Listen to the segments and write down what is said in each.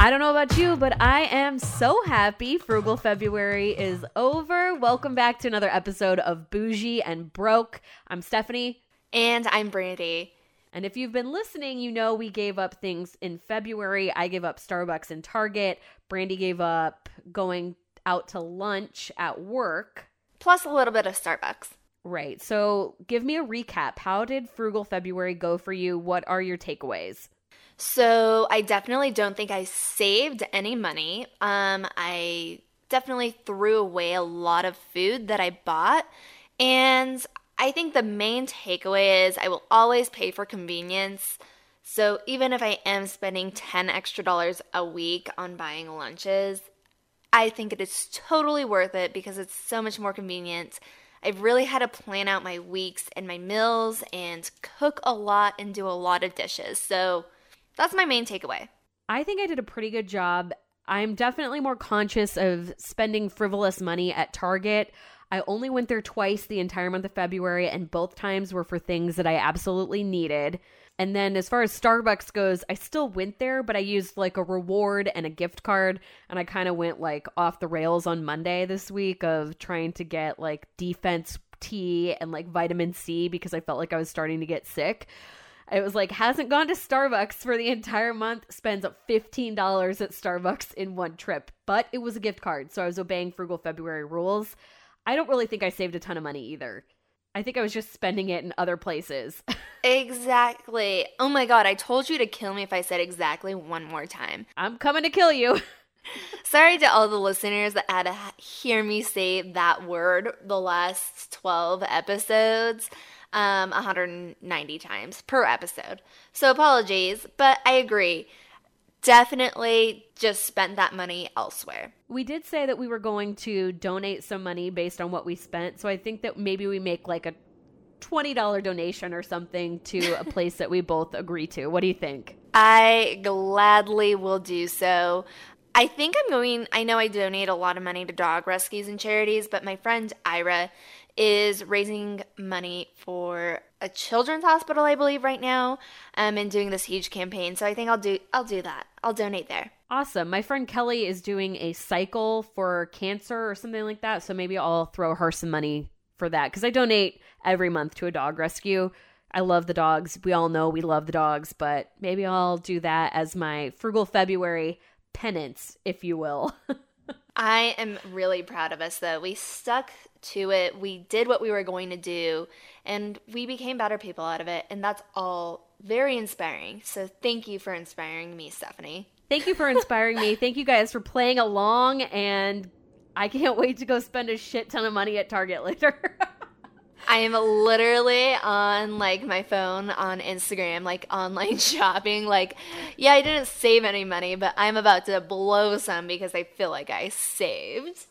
I don't know about you, but I am so happy Frugal February is over. Welcome back to another episode of Bougie and Broke. I'm Stephanie. And I'm Brandy. And if you've been listening, you know we gave up things in February. I gave up Starbucks and Target. Brandy gave up going out to lunch at work. Plus a little bit of Starbucks. Right. So give me a recap. How did Frugal February go for you? What are your takeaways? So I definitely don't think I saved any money. Um, I definitely threw away a lot of food that I bought. And I think the main takeaway is I will always pay for convenience. So even if I am spending 10 extra dollars a week on buying lunches, I think it is totally worth it because it's so much more convenient. I've really had to plan out my weeks and my meals and cook a lot and do a lot of dishes. So that's my main takeaway. I think I did a pretty good job. I'm definitely more conscious of spending frivolous money at Target. I only went there twice the entire month of February, and both times were for things that I absolutely needed. And then as far as Starbucks goes, I still went there, but I used like a reward and a gift card. And I kind of went like off the rails on Monday this week of trying to get like defense tea and like vitamin C because I felt like I was starting to get sick. It was like hasn't gone to Starbucks for the entire month, spends $15 at Starbucks in one trip. But it was a gift card, so I was obeying frugal February rules. I don't really think I saved a ton of money either. I think I was just spending it in other places. exactly. Oh my god, I told you to kill me if I said exactly one more time. I'm coming to kill you. Sorry to all the listeners that had to hear me say that word the last 12 episodes, um, 190 times per episode. So apologies, but I agree definitely just spent that money elsewhere. We did say that we were going to donate some money based on what we spent. So I think that maybe we make like a $20 donation or something to a place that we both agree to. What do you think? I gladly will do so. I think I'm going, I know I donate a lot of money to dog rescues and charities, but my friend Ira is raising money for a children's hospital, I believe, right now, um, and doing this huge campaign. So I think I'll do I'll do that. I'll donate there. Awesome. My friend Kelly is doing a cycle for cancer or something like that. So maybe I'll throw her some money for that because I donate every month to a dog rescue. I love the dogs. We all know we love the dogs, but maybe I'll do that as my frugal February penance, if you will. I am really proud of us though. We stuck to it. We did what we were going to do and we became better people out of it. And that's all very inspiring. So thank you for inspiring me, Stephanie. Thank you for inspiring me. Thank you guys for playing along. And I can't wait to go spend a shit ton of money at Target later. I am literally on like my phone on Instagram, like online shopping. Like, yeah, I didn't save any money, but I'm about to blow some because I feel like I saved.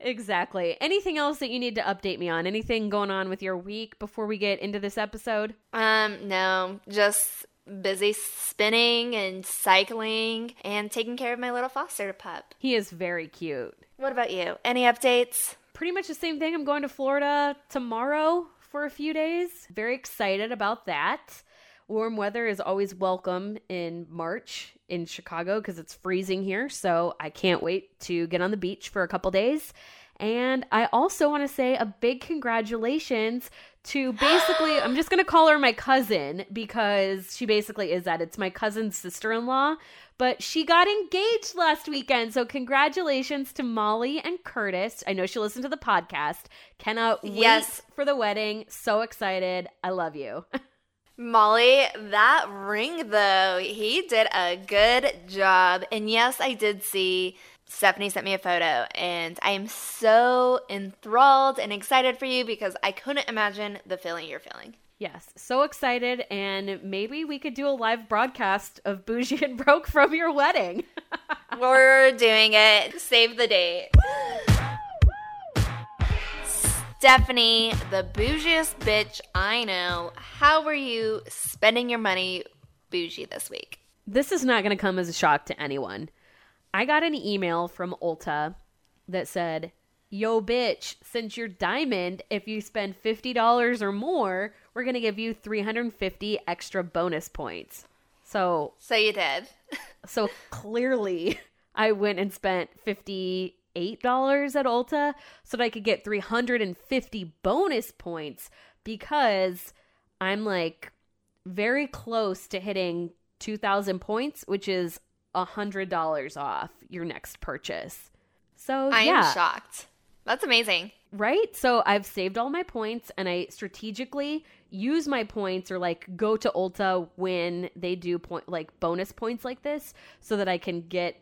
Exactly. Anything else that you need to update me on? Anything going on with your week before we get into this episode? Um, no, just busy spinning and cycling and taking care of my little foster pup. He is very cute. What about you? Any updates? Pretty much the same thing. I'm going to Florida tomorrow for a few days. Very excited about that. Warm weather is always welcome in March in Chicago because it's freezing here. So I can't wait to get on the beach for a couple days. And I also want to say a big congratulations to basically, I'm just going to call her my cousin because she basically is that. It's my cousin's sister in law, but she got engaged last weekend. So congratulations to Molly and Curtis. I know she listened to the podcast. Cannot yes. wait for the wedding. So excited. I love you. Molly, that ring though, he did a good job. And yes, I did see Stephanie sent me a photo, and I am so enthralled and excited for you because I couldn't imagine the feeling you're feeling. Yes, so excited, and maybe we could do a live broadcast of Bougie and Broke from your wedding. We're doing it. Save the date. Stephanie, the bougiest bitch I know. How were you spending your money bougie this week? This is not going to come as a shock to anyone. I got an email from Ulta that said, Yo, bitch, since you're diamond, if you spend $50 or more, we're going to give you 350 extra bonus points. So So you did. so clearly I went and spent $58 at Ulta so that I could get 350 bonus points because I'm like very close to hitting 2000 points, which is $100 off your next purchase. So I yeah. am shocked. That's amazing. Right? So I've saved all my points and I strategically use my points or like go to Ulta when they do point like bonus points like this so that I can get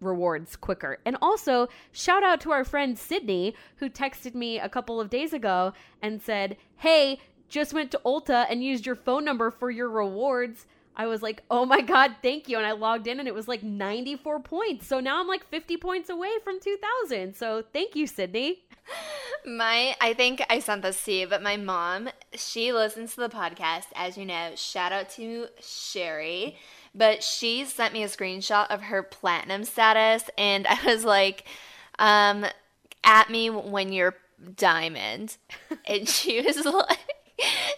rewards quicker. And also, shout out to our friend Sydney who texted me a couple of days ago and said, "Hey, just went to Ulta and used your phone number for your rewards." I was like, "Oh my god, thank you." And I logged in and it was like 94 points. So now I'm like 50 points away from 2000. So, thank you, Sydney. My, I think I sent this to you, but my mom, she listens to the podcast, as you know. Shout out to Sherry. But she sent me a screenshot of her platinum status, and I was like, um, at me when you're diamond. and she was like,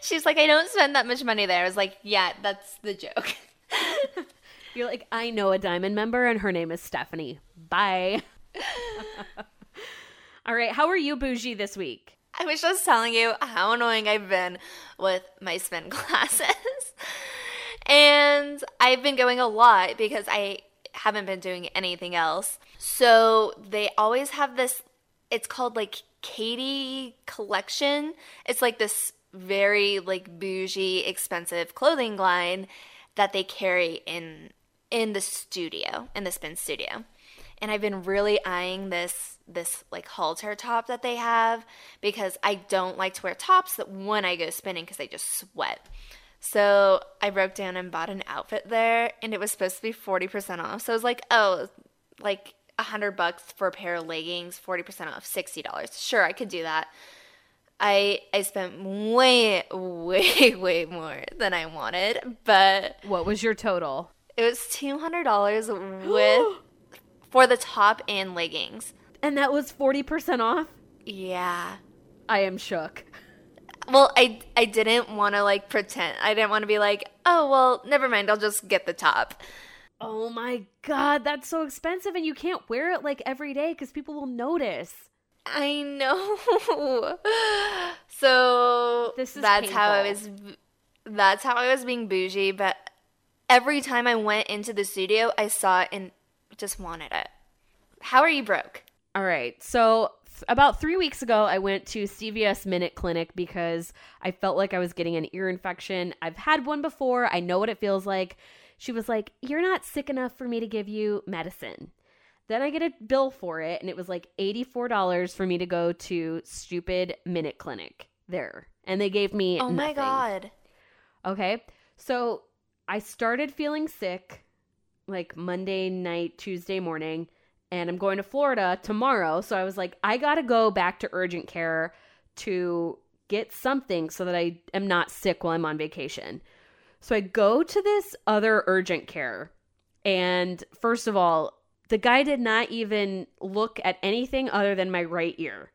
she's like, I don't spend that much money there. I was like, yeah, that's the joke. You're like, I know a diamond member and her name is Stephanie. Bye. All right, how are you bougie this week? I was just telling you how annoying I've been with my spin classes. And I've been going a lot because I haven't been doing anything else. So they always have this, it's called like Katie Collection. It's like this very like bougie, expensive clothing line that they carry in in the studio, in the spin studio. And I've been really eyeing this this like halter top that they have because I don't like to wear tops that when I go spinning because I just sweat. So I broke down and bought an outfit there and it was supposed to be 40% off. So I was like, oh, like a hundred bucks for a pair of leggings, 40% off, $60. Sure, I could do that. I I spent way, way, way more than I wanted, but What was your total? it was two hundred dollars with for the top and leggings. And that was 40% off? Yeah. I am shook. Well, I I didn't want to like pretend. I didn't want to be like, "Oh, well, never mind. I'll just get the top." Oh my god, that's so expensive and you can't wear it like every day cuz people will notice. I know. so This is that's how I was that's how I was being bougie, but every time I went into the studio, I saw it and just wanted it. How are you broke? All right. So about three weeks ago, I went to CVS Minute Clinic because I felt like I was getting an ear infection. I've had one before. I know what it feels like. She was like, You're not sick enough for me to give you medicine. Then I get a bill for it, and it was like $84 for me to go to stupid Minute Clinic there. And they gave me. Oh my nothing. god. Okay. So I started feeling sick like Monday night, Tuesday morning, and I'm going to Florida tomorrow. So I was like, I got to go back to urgent care to get something so that I am not sick while I'm on vacation. So I go to this other urgent care. And first of all, the guy did not even look at anything other than my right ear.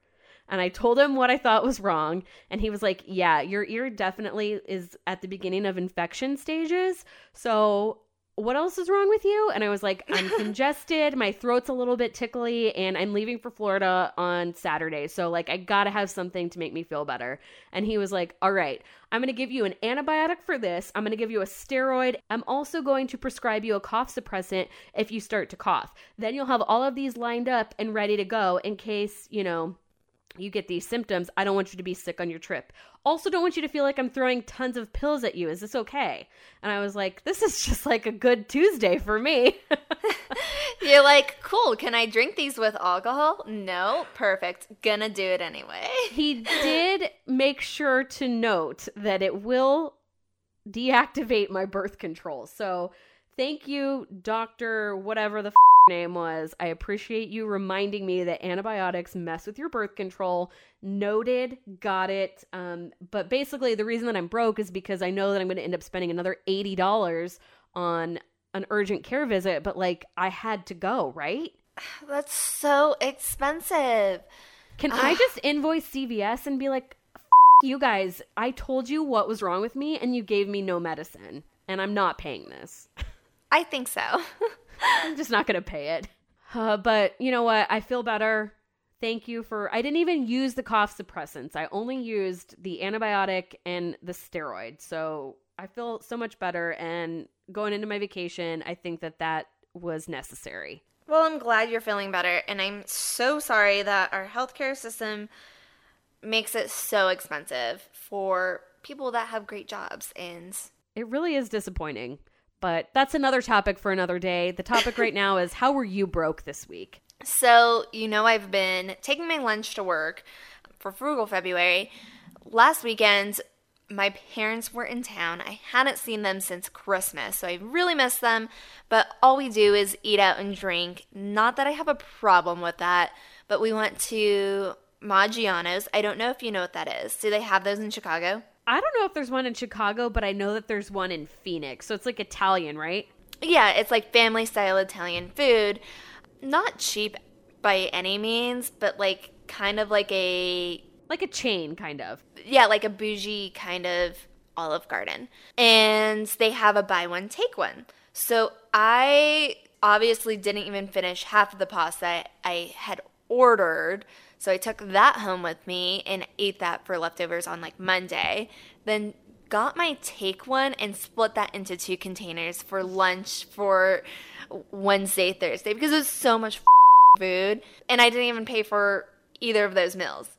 And I told him what I thought was wrong. And he was like, Yeah, your ear definitely is at the beginning of infection stages. So, what else is wrong with you? And I was like, I'm congested. My throat's a little bit tickly. And I'm leaving for Florida on Saturday. So, like, I gotta have something to make me feel better. And he was like, All right, I'm gonna give you an antibiotic for this. I'm gonna give you a steroid. I'm also going to prescribe you a cough suppressant if you start to cough. Then you'll have all of these lined up and ready to go in case, you know, you get these symptoms, I don't want you to be sick on your trip. Also, don't want you to feel like I'm throwing tons of pills at you. Is this okay? And I was like, this is just like a good Tuesday for me. You're like, cool, can I drink these with alcohol? No, perfect. Gonna do it anyway. he did make sure to note that it will deactivate my birth control. So, thank you, Dr. Whatever the f- name was. I appreciate you reminding me that antibiotics mess with your birth control. Noted, got it. Um, but basically, the reason that I'm broke is because I know that I'm going to end up spending another $80 on an urgent care visit, but like I had to go, right? That's so expensive. Can I just invoice CVS and be like, F- you guys, I told you what was wrong with me and you gave me no medicine. And I'm not paying this. I think so. I'm just not going to pay it. Uh, but you know what? I feel better. Thank you for. I didn't even use the cough suppressants. I only used the antibiotic and the steroid. So I feel so much better. And going into my vacation, I think that that was necessary. Well, I'm glad you're feeling better. And I'm so sorry that our healthcare system makes it so expensive for people that have great jobs. And it really is disappointing. But that's another topic for another day. The topic right now is how were you broke this week? So, you know, I've been taking my lunch to work for Frugal February. Last weekend, my parents were in town. I hadn't seen them since Christmas, so I really miss them. But all we do is eat out and drink. Not that I have a problem with that, but we went to Maggiano's. I don't know if you know what that is. Do they have those in Chicago? I don't know if there's one in Chicago, but I know that there's one in Phoenix. So it's like Italian, right? Yeah, it's like family style Italian food. Not cheap by any means, but like kind of like a like a chain kind of. Yeah, like a bougie kind of Olive Garden. And they have a buy one take one. So I obviously didn't even finish half of the pasta I had ordered. So I took that home with me and ate that for leftovers on like Monday. Then got my take one and split that into two containers for lunch for Wednesday, Thursday because it was so much food. And I didn't even pay for either of those meals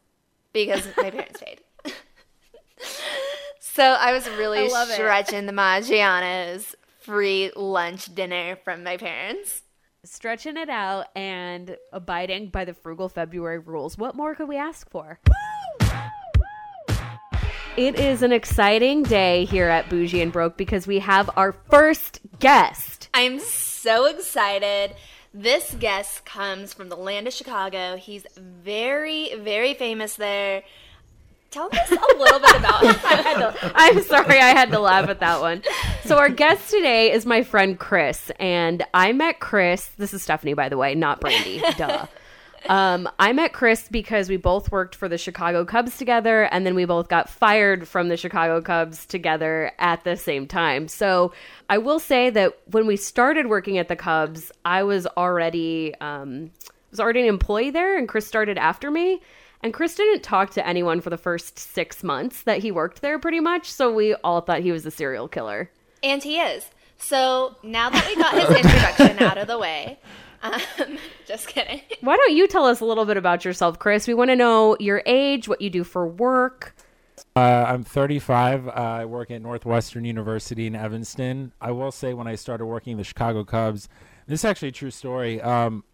because my parents paid. so I was really I stretching the Maggiano's free lunch dinner from my parents stretching it out and abiding by the frugal February rules. What more could we ask for? It is an exciting day here at Bougie and Broke because we have our first guest. I'm so excited. This guest comes from the land of Chicago. He's very, very famous there. Tell us a little bit about I'm sorry, I had to laugh at that one. So our guest today is my friend Chris, and I met Chris. This is Stephanie, by the way, not Brandy. Duh. Um, I met Chris because we both worked for the Chicago Cubs together, and then we both got fired from the Chicago Cubs together at the same time. So I will say that when we started working at the Cubs, I was already um, was already an employee there, and Chris started after me. And Chris didn't talk to anyone for the first six months that he worked there, pretty much. So we all thought he was a serial killer. And he is. So now that we got his introduction out of the way, um, just kidding. Why don't you tell us a little bit about yourself, Chris? We want to know your age, what you do for work. Uh, I'm 35. Uh, I work at Northwestern University in Evanston. I will say, when I started working the Chicago Cubs, this is actually a true story. Um,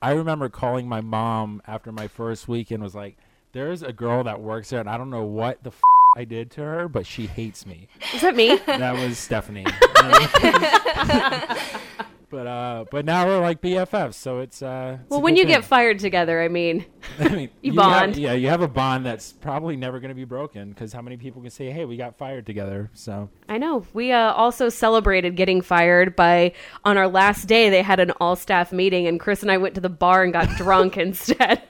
I remember calling my mom after my first week and was like, "There's a girl that works there, and I don't know what the f- I did to her, but she hates me." Is that me? That was Stephanie. but uh, but now we're like BFFs, so it's uh. It's well, when you thing. get fired together, I mean, I mean, you, you bond. Have, yeah, you have a bond that's probably never going to be broken because how many people can say, "Hey, we got fired together"? So I know we uh, also celebrated getting fired by on our last day. They had an all staff meeting, and Chris and I went to the bar and got drunk instead.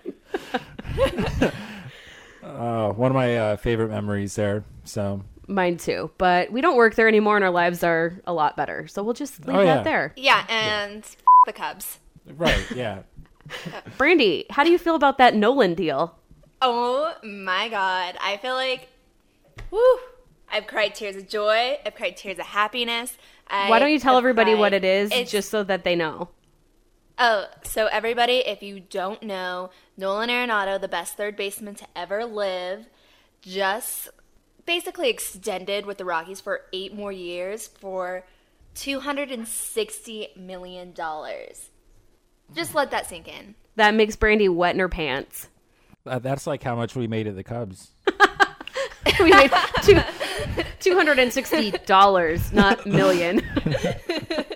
Uh, one of my uh, favorite memories there. So Mine too. But we don't work there anymore and our lives are a lot better. So we'll just leave oh, yeah. that there. Yeah, and yeah. the Cubs. Right, yeah. Brandy, how do you feel about that Nolan deal? Oh my god. I feel like whoo, I've cried tears of joy. I've cried tears of happiness. I Why don't you tell everybody cried. what it is it's, just so that they know? Oh, so everybody, if you don't know, Nolan Arenado, the best third baseman to ever live, just basically extended with the Rockies for eight more years for $260 million. Just let that sink in. That makes Brandy wet in her pants. Uh, that's like how much we made at the Cubs. we made two, $260, not million.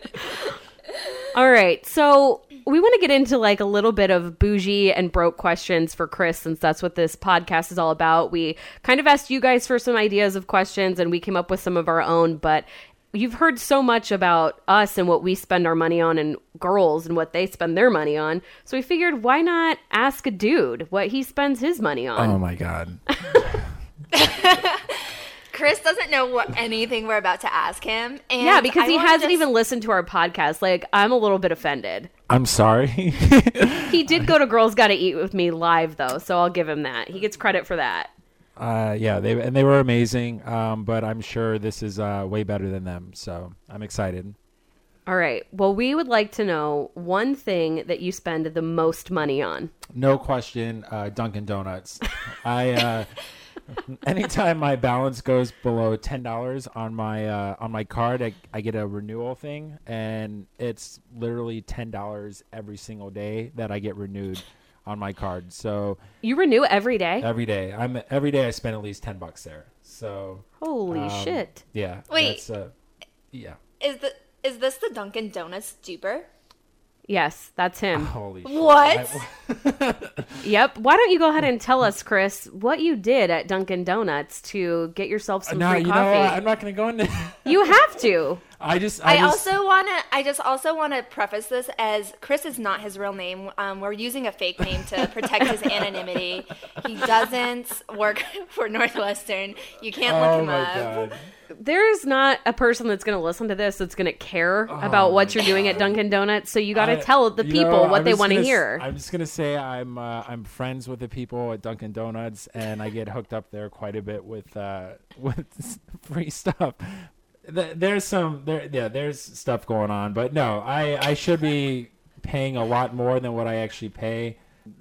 All right. So we want to get into like a little bit of bougie and broke questions for Chris, since that's what this podcast is all about. We kind of asked you guys for some ideas of questions and we came up with some of our own, but you've heard so much about us and what we spend our money on and girls and what they spend their money on. So we figured why not ask a dude what he spends his money on? Oh my God. Chris doesn't know what anything we're about to ask him. And yeah, because I he hasn't just- even listened to our podcast. Like, I'm a little bit offended. I'm sorry. He did go to Girls Gotta Eat with me live, though, so I'll give him that. He gets credit for that. uh, yeah, they and they were amazing. Um, but I'm sure this is uh, way better than them. So I'm excited. All right. Well, we would like to know one thing that you spend the most money on. No question, uh, Dunkin' Donuts. I uh, anytime my balance goes below ten dollars on my uh, on my card, I, I get a renewal thing, and it's literally ten dollars every single day that I get renewed on my card. So You renew every day? every day, I'm every day I spend at least ten bucks there. So Holy um, shit. yeah, Wait. uh, yeah, Is the is this the Dunkin' Donuts duper? Yes, that's him. holy shit. What? I- Yep. Why don't you go ahead and tell us, Chris, what you did at Dunkin' Donuts to get yourself some no, free you know coffee? what? I'm not going to go into. You have to. I just, I, I, just, also want to. I just also want to preface this as Chris is not his real name. Um, we're using a fake name to protect his anonymity. He doesn't work for Northwestern. You can't look Oh him my up. god. There's not a person that's going to listen to this that's going to care about what you're doing at Dunkin' Donuts. So you got to I- tell the people know, what I'm they want to hear. I'm just gonna say I'm uh, I'm friends with the people at Dunkin' Donuts, and I get hooked up there quite a bit with uh, with free stuff. Th- There's some there, yeah. There's stuff going on, but no, I I should be paying a lot more than what I actually pay.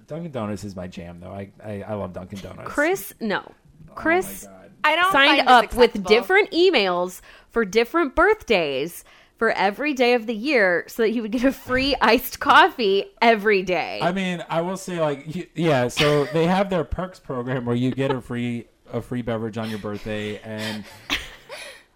Dunkin' Donuts is my jam, though. I I, I love Dunkin' Donuts. Chris, no. Oh Chris God. I don't signed find this up with different emails for different birthdays for every day of the year so that he would get a free iced coffee every day. I mean, I will say like yeah. So they have their perks program where you get a free a free beverage on your birthday, and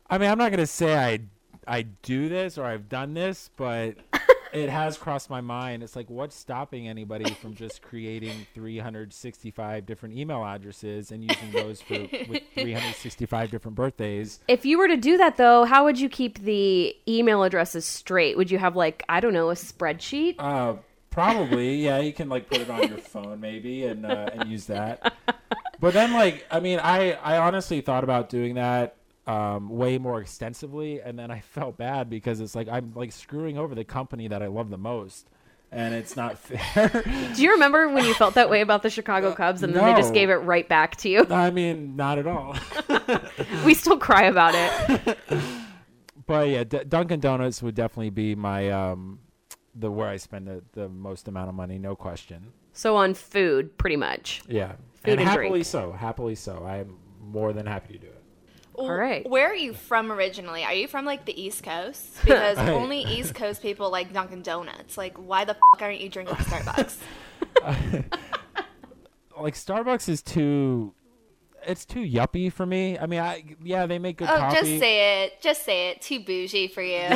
I mean, I'm not gonna say I I do this or I've done this, but it has crossed my mind. It's like what's stopping anybody from just creating 365 different email addresses and using those for with 365 different birthdays? if you were to do that though, how would you keep the email addresses straight? Would you have like, I don't know, a spreadsheet? Uh, probably, yeah. You can like put it on your phone maybe and uh, and use that. But then, like, I mean, I I honestly thought about doing that um, way more extensively, and then I felt bad because it's like I'm like screwing over the company that I love the most, and it's not fair. Do you remember when you felt that way about the Chicago Cubs and then they just gave it right back to you? I mean, not at all. We still cry about it. but yeah, D- Dunkin' Donuts would definitely be my um, the where I spend the, the most amount of money, no question. So on food, pretty much. Yeah, Food and and happily drink. so. Happily so. I'm more than happy to do it. All right. Where are you from originally? Are you from like the East Coast? Because I- only East Coast people like Dunkin' Donuts. Like, why the fuck aren't you drinking Starbucks? like Starbucks is too it's too yuppie for me. I mean, I yeah, they make good oh, coffee. just say it. Just say it. Too bougie for you.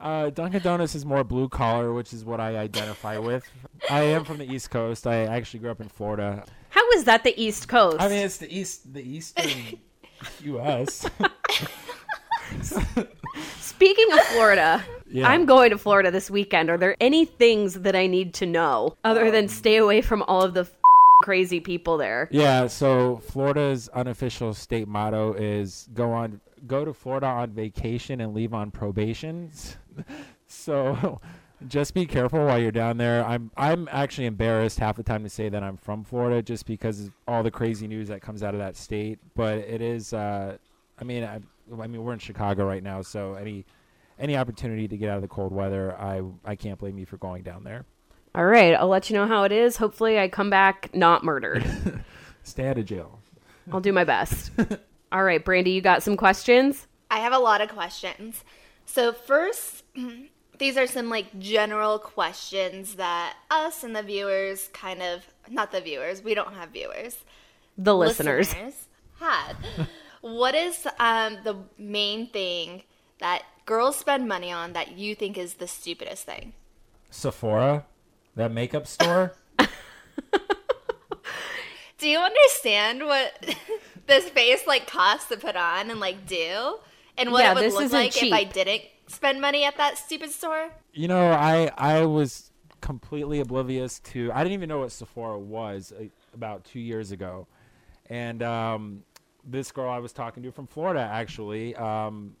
uh, Dunkin' Donuts is more blue collar, which is what I identify with. I am from the East Coast. I actually grew up in Florida. How is that the East Coast? I mean, it's the east, the eastern U.S. Speaking of Florida, Yeah. I'm going to Florida this weekend. Are there any things that I need to know other than oh. stay away from all of the f- crazy people there? yeah. So Florida's unofficial state motto is go on, go to Florida on vacation and leave on probation. so just be careful while you're down there. I'm I'm actually embarrassed half the time to say that I'm from Florida just because of all the crazy news that comes out of that state. But it is. Uh, I mean, I, I mean, we're in Chicago right now, so any any opportunity to get out of the cold weather, I I can't blame you for going down there. All right, I'll let you know how it is. Hopefully, I come back not murdered. Stay out of jail. I'll do my best. All right, Brandy, you got some questions? I have a lot of questions. So first, these are some like general questions that us and the viewers kind of not the viewers, we don't have viewers. The listeners. had. what is um, the main thing that girls spend money on that you think is the stupidest thing? Sephora, that makeup store. Do you understand what this face like costs to put on and like do? And what Yeah, it would look isn't like if I didn't spend money at that stupid store? You know, I I was completely oblivious to. I didn't even know what Sephora was uh, about two years ago, And um, this girl I was talking to from Florida, actually, um,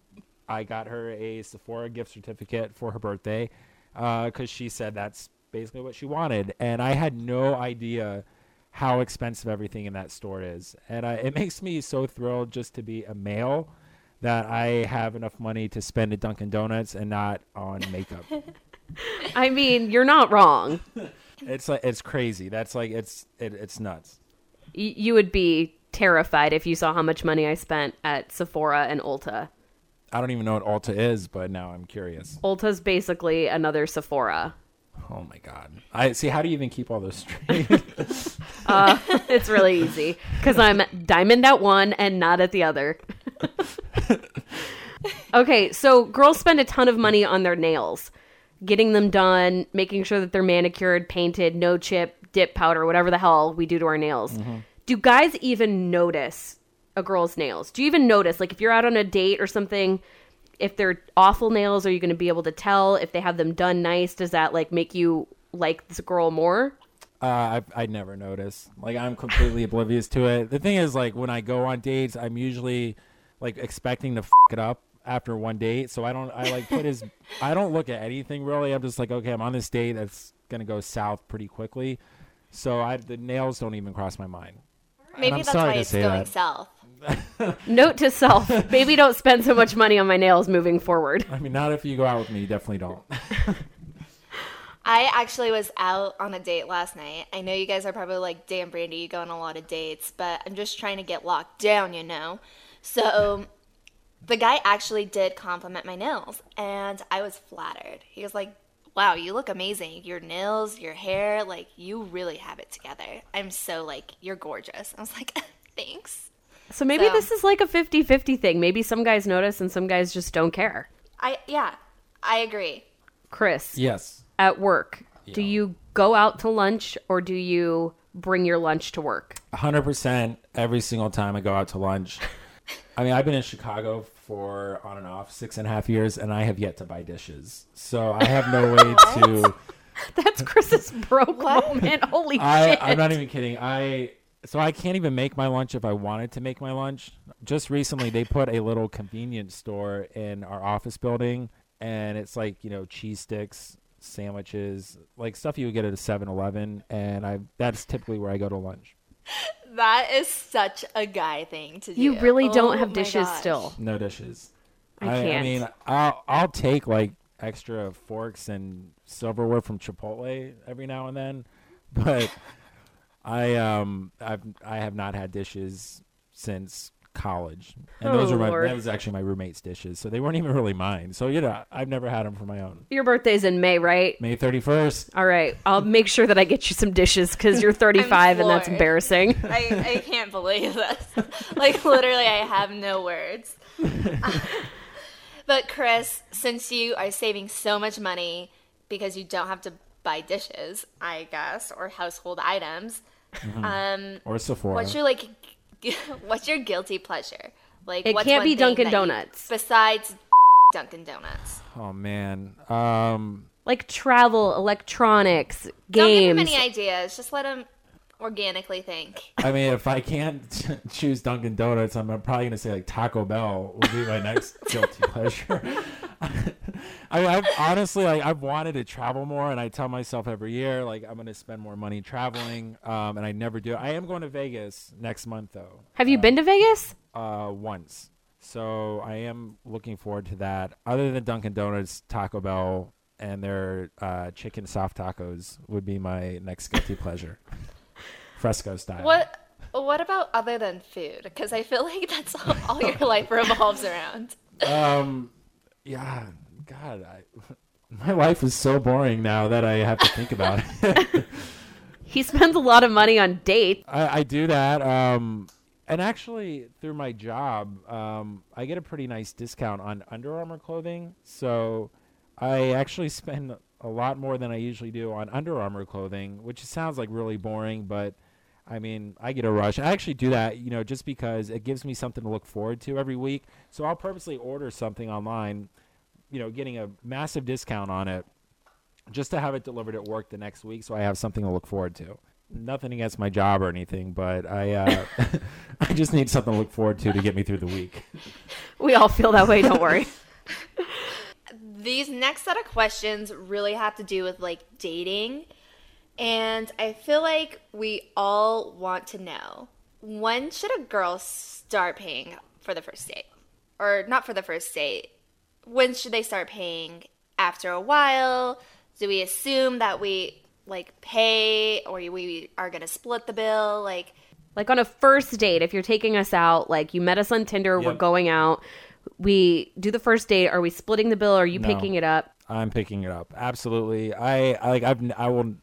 I got her a Sephora gift certificate for her birthday because she said that's basically what she wanted. And I had no idea how expensive everything in that store is. And it makes me so thrilled just to be a male that I have enough money to spend at Dunkin' Donuts and not on makeup. I mean, you're not wrong. it's like it's crazy. That's like it's it, it's nuts. Y- you would be terrified if you saw how much money I spent at Sephora and Ulta. I don't even know what Ulta is, but now I'm curious. Ulta's basically another Sephora. Oh my god! I see. How do you even keep all those straight? Uh, it's really easy because I'm diamond at one and not at the other. Okay, so girls spend a ton of money on their nails, getting them done, making sure that they're manicured, painted, no chip, dip powder, whatever the hell we do to our nails. Do guys even notice a girl's nails? Do you even notice, like, if you're out on a date or something? If they're awful nails, are you going to be able to tell if they have them done nice? Does that like make you like this girl more? Uh, I I never notice. Like I'm completely oblivious to it. The thing is, like when I go on dates, I'm usually like expecting to f- it up after one date. So I don't. I like put his. I don't look at anything really. I'm just like, okay, I'm on this date that's gonna go south pretty quickly. So I the nails don't even cross my mind. Maybe I'm that's sorry why it's going that. south. Note to self: maybe don't spend so much money on my nails moving forward. I mean, not if you go out with me. Definitely don't. I actually was out on a date last night. I know you guys are probably like, damn, Brandy, you go on a lot of dates, but I'm just trying to get locked down, you know? So the guy actually did compliment my nails, and I was flattered. He was like, wow, you look amazing. Your nails, your hair, like, you really have it together. I'm so, like, you're gorgeous. I was like, thanks. So maybe So- this is like a 50-50 thing. Maybe some guys notice and some guys just don't care. I, yeah, I agree. Chris, yes. at work, do you go out to lunch or do you bring your lunch to work? hundred percent every single time I go out to lunch. I mean, I've been in Chicago for on and off six and a half years, and I have yet to buy dishes. So I have no way to. That's Chris's broke moment. Holy I, shit. I'm not even kidding. I so I can't even make my lunch if I wanted to make my lunch. Just recently, they put a little convenience store in our office building, and it's like you know cheese sticks, sandwiches, like stuff you would get at a 7-Eleven, and I that's typically where I go to lunch. That is such a guy thing to do. You really don't Oh have dishes gosh. still. No dishes. I I, can't. mean, I'll I'll take like extra forks and silverware from Chipotle every now and then, but I um I've I have not had dishes since college, and those Oh, were my Lord. that was actually my roommate's dishes, so they weren't even really mine. So you know, I've never had them for my own. Your birthday's in May, right? May thirty first. All right. I'll make sure that I get you some dishes because you're 35 and that's embarrassing. I, I can't believe this. like literally, I have no words. but Chris, since you are saving so much money because you don't have to buy dishes, I guess, or household items, um, Or Sephora. what's your like? what's your guilty pleasure? Like, It what's can't one be Dunkin' that you- Donuts. besides Dunkin' Donuts. oh man. Um. Like travel, electronics, games. Don't give him any ideas. Just let him organically think. I mean, if I can't choose Dunkin' Donuts, I'm probably gonna say like Taco Bell will be my next guilty pleasure. I I've honestly like I've wanted to travel more, and I tell myself every year like I'm gonna spend more money traveling, um, and I never do. I am going to Vegas next month though, Have you been to Vegas? uh, once, so I am looking forward to that. Other than Dunkin' Donuts, Taco Bell, and their uh, chicken soft tacos would be my next guilty pleasure, fresco style. What What about other than food? Because I feel like that's all, all your life revolves around. Um, yeah, God, I, my life is so boring now that I have to think about it. He spends a lot of money on dates. I, I do that. Um, and actually, through my job, um, I get a pretty nice discount on Under Armour clothing. So I actually spend a lot more than I usually do on Under Armour clothing, which sounds like really boring, but I mean, I get a rush. I actually do that, you know, just because it gives me something to look forward to every week. So I'll purposely order something online, you know, getting a massive discount on it just to have it delivered at work the next week so I have something to look forward to. nothing against my job or anything, but I uh, I just need something to look forward to to get me through the week. We all feel that way. Don't worry. These next set of questions really have to do with like dating. And I feel like we all want to know when should a girl start paying for the first date? Or not for the first date. When should they start paying? After a while? Do we assume that we like pay or we are going to split the bill? Like like on a first date, if you're taking us out, like you met us on Tinder, we're going out, we do the first date. Are we splitting the bill? Or are you No. picking it up? I'm picking it up. Absolutely. I, I like I've I will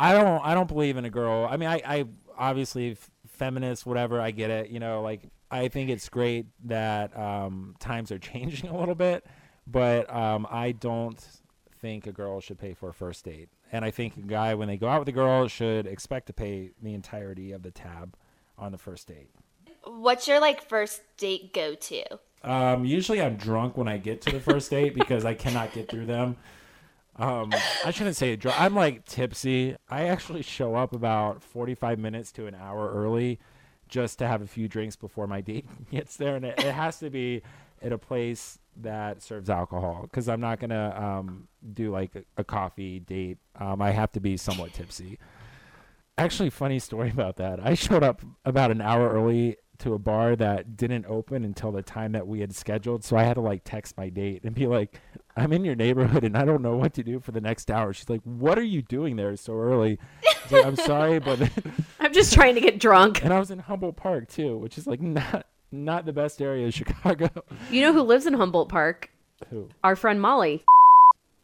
I don't I don't believe in a girl. I mean I I obviously f- feminist whatever, I get it, you know, like I think it's great that um times are changing a little bit, but um I don't think a girl should pay for a first date. And I think a guy when they go out with a girl should expect to pay the entirety of the tab on the first date. what's your like first date go to? Um, usually I'm drunk when I get to the first date because I cannot get through them. Um, I shouldn't say drunk. I'm like tipsy. I actually show up about 45 minutes to an hour early just to have a few drinks before my date gets there. And it, it has to be at a place that serves alcohol because I'm not going to um, do like a, a coffee date. Um, I have to be somewhat tipsy. Actually, funny story about that. I showed up about an hour early to a bar that didn't open until the time that we had scheduled. So I had to like text my date and be like, I'm in your neighborhood and I don't know what to do for the next hour. She's like, What are you doing there so early? I like, I'm sorry, but I'm just trying to get drunk. and I was in Humboldt Park too, which is like not not the best area of Chicago. You know who lives in Humboldt Park? Who? Our friend Molly.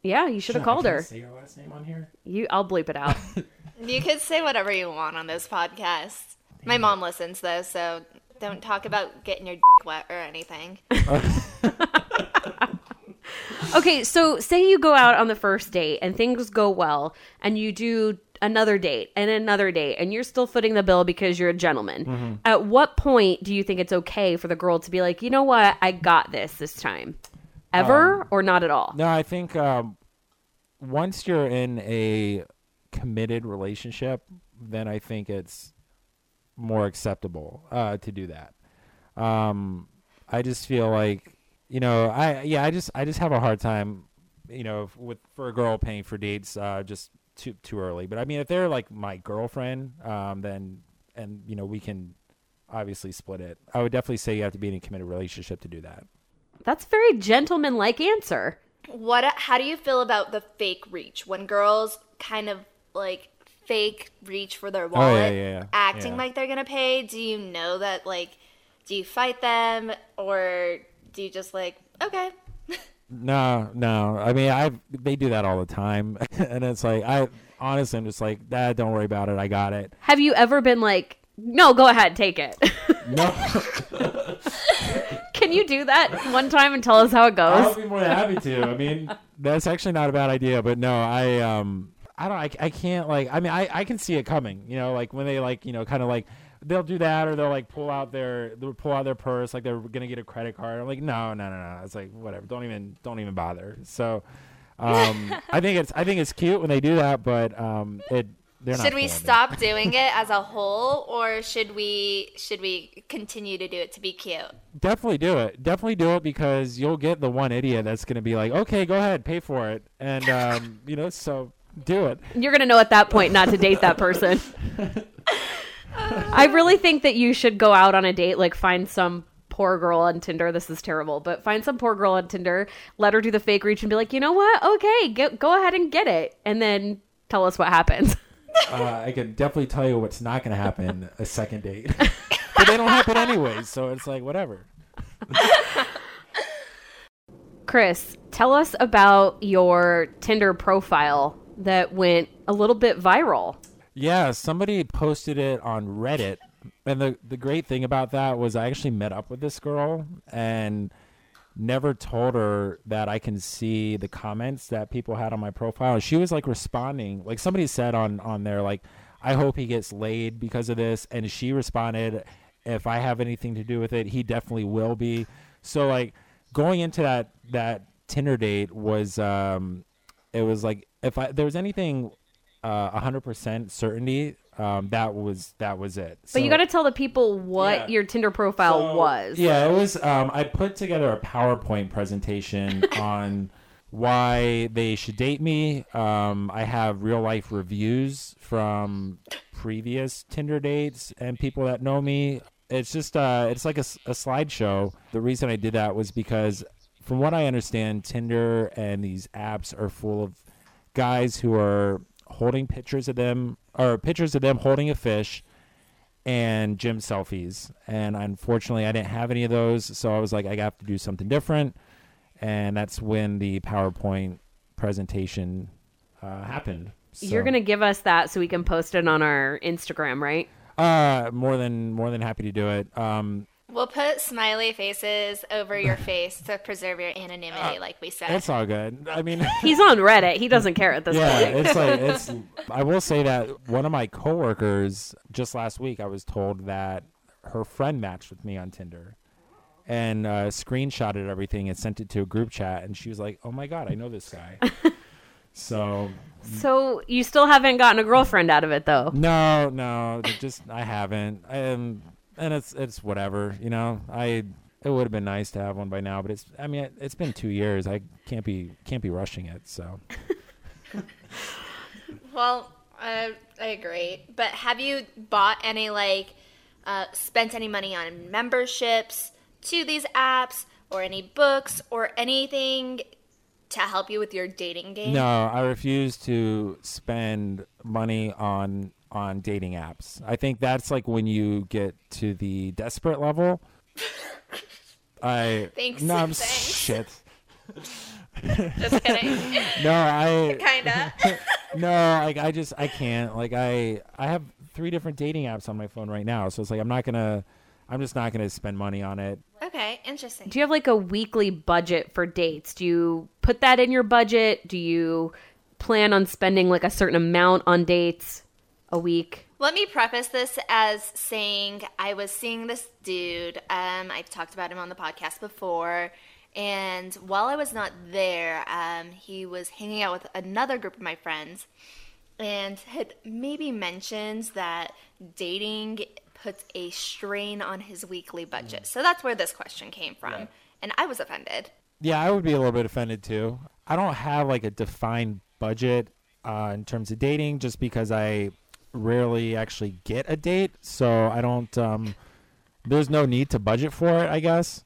Yeah, you should have called can't her. Say her last name on here. You, I'll bleep it out. You could say whatever you want on this podcast. My mom listens though, so don't talk about getting your dick wet or anything. Okay, so say you go out on the first date and things go well, and you do another date and another date, and you're still footing the bill because you're a gentleman. At what point do you think it's okay for the girl to be like, you know what, I got this this time? Ever or not at all? No, I think um, once you're in a committed relationship, then I think it's more acceptable uh, to do that. Um, I just feel like you know, I yeah, I just I just have a hard time, you know, with for a girl paying for dates uh, just too too early. But I mean, if they're like my girlfriend, um, then and you know we can obviously split it. I would definitely say you have to be in a committed relationship to do that. That's a very gentleman-like answer. What how do you feel about the fake reach when girls kind of like fake reach for their wallet, Oh, yeah, yeah, yeah. acting Yeah. like they're going to pay? Do you know that like do you fight them or do you just like, okay. No, no. I mean, I they do that all the time, and it's like I honestly, I'm just like, Dad, don't worry about it. I got it. Have you ever been like, no, go ahead, take it? No, Can you do that one time and tell us how it goes? I'll be more than happy to. I mean, that's actually not a bad idea, but no, I um, I don't, I, I can't like. I mean, I I can see it coming. You know, like when they like, you know, kind of like. They'll do that, or they'll like pull out their they'll pull out their purse, like they're gonna get a credit card. I'm like, no, no, no, no. It's like whatever. Don't even don't even bother. So, um, I think it's I think it's cute when they do that, but um, it they're not. Should we pulling it. stop doing it as a whole or should we should we continue to do it to be cute? Definitely do it. Definitely do it because you'll get the one idiot that's going to be like, okay, go ahead, pay for it. And, um, you know, so do it. You're going to know at that point not to date that person. I really think that you should go out on a date, like find some poor girl on Tinder. This is terrible, but find some poor girl on Tinder, let her do the fake reach and be like, you know what? Okay, get, go ahead and get it. And then tell us what happens. Uh, I can definitely tell you what's not going to happen a second date. but they don't happen anyways. So it's like, whatever. Chris, tell us about your Tinder profile that went a little bit viral. Yeah, somebody posted it on Reddit. And the, the great thing about that was I actually met up with this girl and never told her that I can see the comments that people had on my profile. And she was like responding, like somebody said on, on there, like, I hope he gets laid because of this. And she responded, if I have anything to do with it, he definitely will be. So like going into that, that Tinder date was, um, it was like, if I, there was anything uh, 100% certainty Um, that was that was it. But you got to tell the people what Yeah. your Tinder profile So, was. Yeah, it was. Um, I put together a PowerPoint presentation on why they should date me. Um, I have real life reviews from previous Tinder dates and people that know me. It's just uh, it's like a slideshow. The reason I did that was because, from what I understand, Tinder and these apps are full of guys who are holding pictures of them or pictures of them holding a fish and gym selfies. And unfortunately, I didn't have any of those. So I was like, I have to do something different. And that's when the PowerPoint presentation uh, happened. You're going to give us that so we can post it on our Instagram, right? uh more than more than happy to do it. Um, We'll put smiley faces over your face to preserve your anonymity, like we said. it's all good. I mean, He's on Reddit. He doesn't care at this yeah, point. it's like it's. I will say that one of my coworkers just last week, I was told that her friend matched with me on Tinder, and uh, screenshotted everything and sent it to a group chat, and she was like, "Oh my god, I know this guy." so So you still haven't gotten a girlfriend out of it, though. no, no, just I haven't, um, and it's it's whatever, you know. I it would have been nice to have one by now, but it's I mean it, it's been two years. I can't be can't be rushing it. So Well, uh, I agree. But have you bought any, like, uh, spent any money on memberships to these apps or any books or anything to help you with your dating game? No, I refuse to spend money on on dating apps. I think that's like when you get to the desperate level. I Thanks, No, I'm thanks. shit. Just kidding. No, I Kinda. no, like I just I can't. Like I I have three different dating apps on my phone right now, so it's like I'm not gonna. I'm just not gonna spend money on it. okay, interesting. Do you have like a weekly budget for dates? Do you put that in your budget? Do you plan on spending like a certain amount on dates a week? Let me preface this as saying I was seeing this dude. Um, I've talked about him on the podcast before. And while I was not there, um, he was hanging out with another group of my friends and had maybe mentioned that dating puts a strain on his weekly budget. So that's where this question came from. And I was offended. Yeah, I would be a little bit offended too. I don't have like a defined budget uh, in terms of dating, just because I rarely actually get a date, so I don't. Um, there's no need to budget for it, I guess.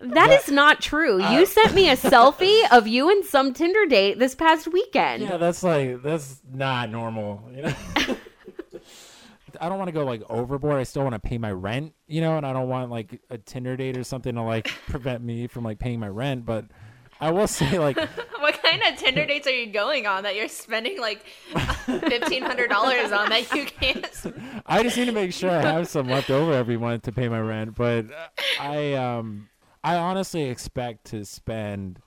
That is not true. Uh, you sent me a selfie of you and some Tinder date this past weekend. Yeah, that's like that's not normal. You know, I don't want to go like overboard. I still want to pay my rent, you know, and I don't want like a Tinder date or something to like prevent me from like paying my rent. But I will say like What kind of Tinder dates are you going on that you're spending like $1,500 on that you can't? I just need to make sure I have some left over every month to pay my rent. But uh, I um I honestly expect to spend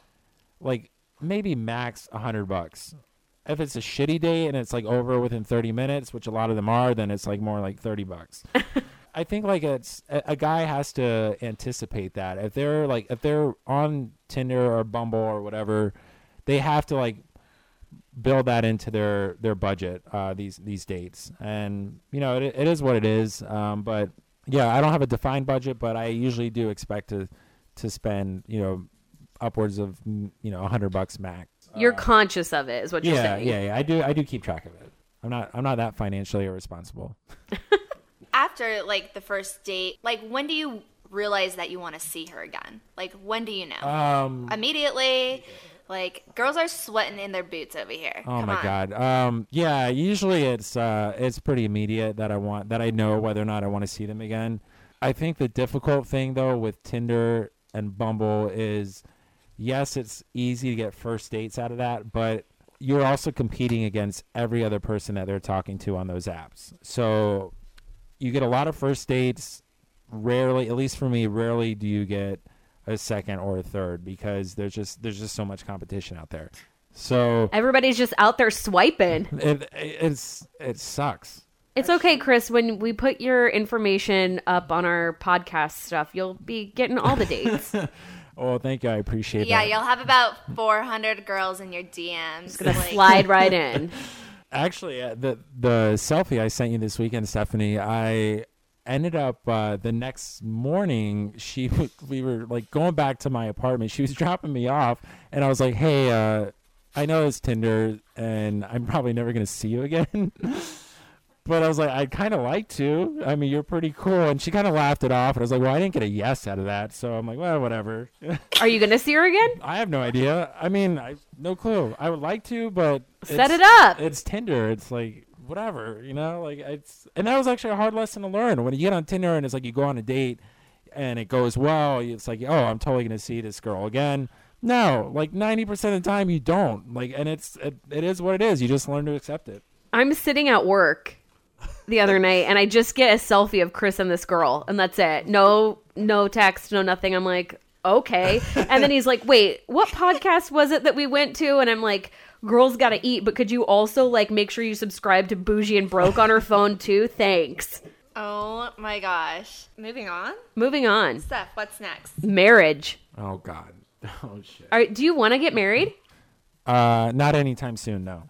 like maybe max a hundred bucks. If it's a shitty date and it's like over within thirty minutes, which a lot of them are, then it's like more like thirty bucks. I think like it's a, a guy has to anticipate that. If they're like if they're on Tinder or Bumble or whatever, they have to like build that into their their budget uh, these these dates. And you know it, it is what it is um, but yeah I don't have a defined budget but I usually do expect to to spend you know upwards of you know a hundred bucks max. You're conscious of it, is what you're saying. yeah yeah. I do I do keep track of it. I'm not I'm not that financially irresponsible After like the first date, like when do you realize that you want to see her again? Like when do you know? um Immediately? Like girls are sweating in their boots over here. Oh Come my on. god. Um yeah, usually it's uh it's pretty immediate that I want that I know whether or not I want to see them again. I think the difficult thing though with Tinder and Bumble is yes, it's easy to get first dates out of that, but you're also competing against every other person that they're talking to on those apps. So you get a lot of first dates. Rarely, at least for me, rarely do you get a second or a third because there's just there's just so much competition out there. So Everybody's just out there swiping. it it's it sucks. It's okay, Chris. When we put your information up on our podcast stuff, you'll be getting all the dates. Oh, thank you. I appreciate that. Yeah, that. you'll have about 400 girls in your DMs. Gonna like- slide right in. Actually, uh, the the selfie I sent you this weekend, Stephanie, I ended up uh, the next morning. She we were like going back to my apartment. She was dropping me off, and I was like, "Hey, uh, I know it's Tinder, and I'm probably never gonna see you again." but I was like, I'd kind of like to. I mean, you're pretty cool. And she kind of laughed it off. And I was like, well, I didn't get a yes out of that. So I'm like, well, whatever. Are you going to see her again? I have no idea. I mean, I no clue. I would like to, but Set it up. It's Tinder. It's like whatever, you know. Like it's, and that was actually a hard lesson to learn. When you get on Tinder and it's like you go on a date, and it goes well, it's like, oh, I'm totally gonna see this girl again. No, like ninety percent of the time you don't. Like, and it's it, it is what it is. You just learn to accept it. I'm sitting at work the other night and I just get a selfie of Chris and this girl and that's it. No no text, no nothing. I'm like, "Okay." And then he's like, "Wait, what podcast was it that we went to?" And I'm like, "Girls got to eat, but could you also like make sure you subscribe to Bougie and Broke on her phone too? Thanks." Oh my gosh. Moving on. Moving on. Steph, what's next? Marriage. Oh God. Oh shit. All right, do you want to get married? Uh, not anytime soon. No.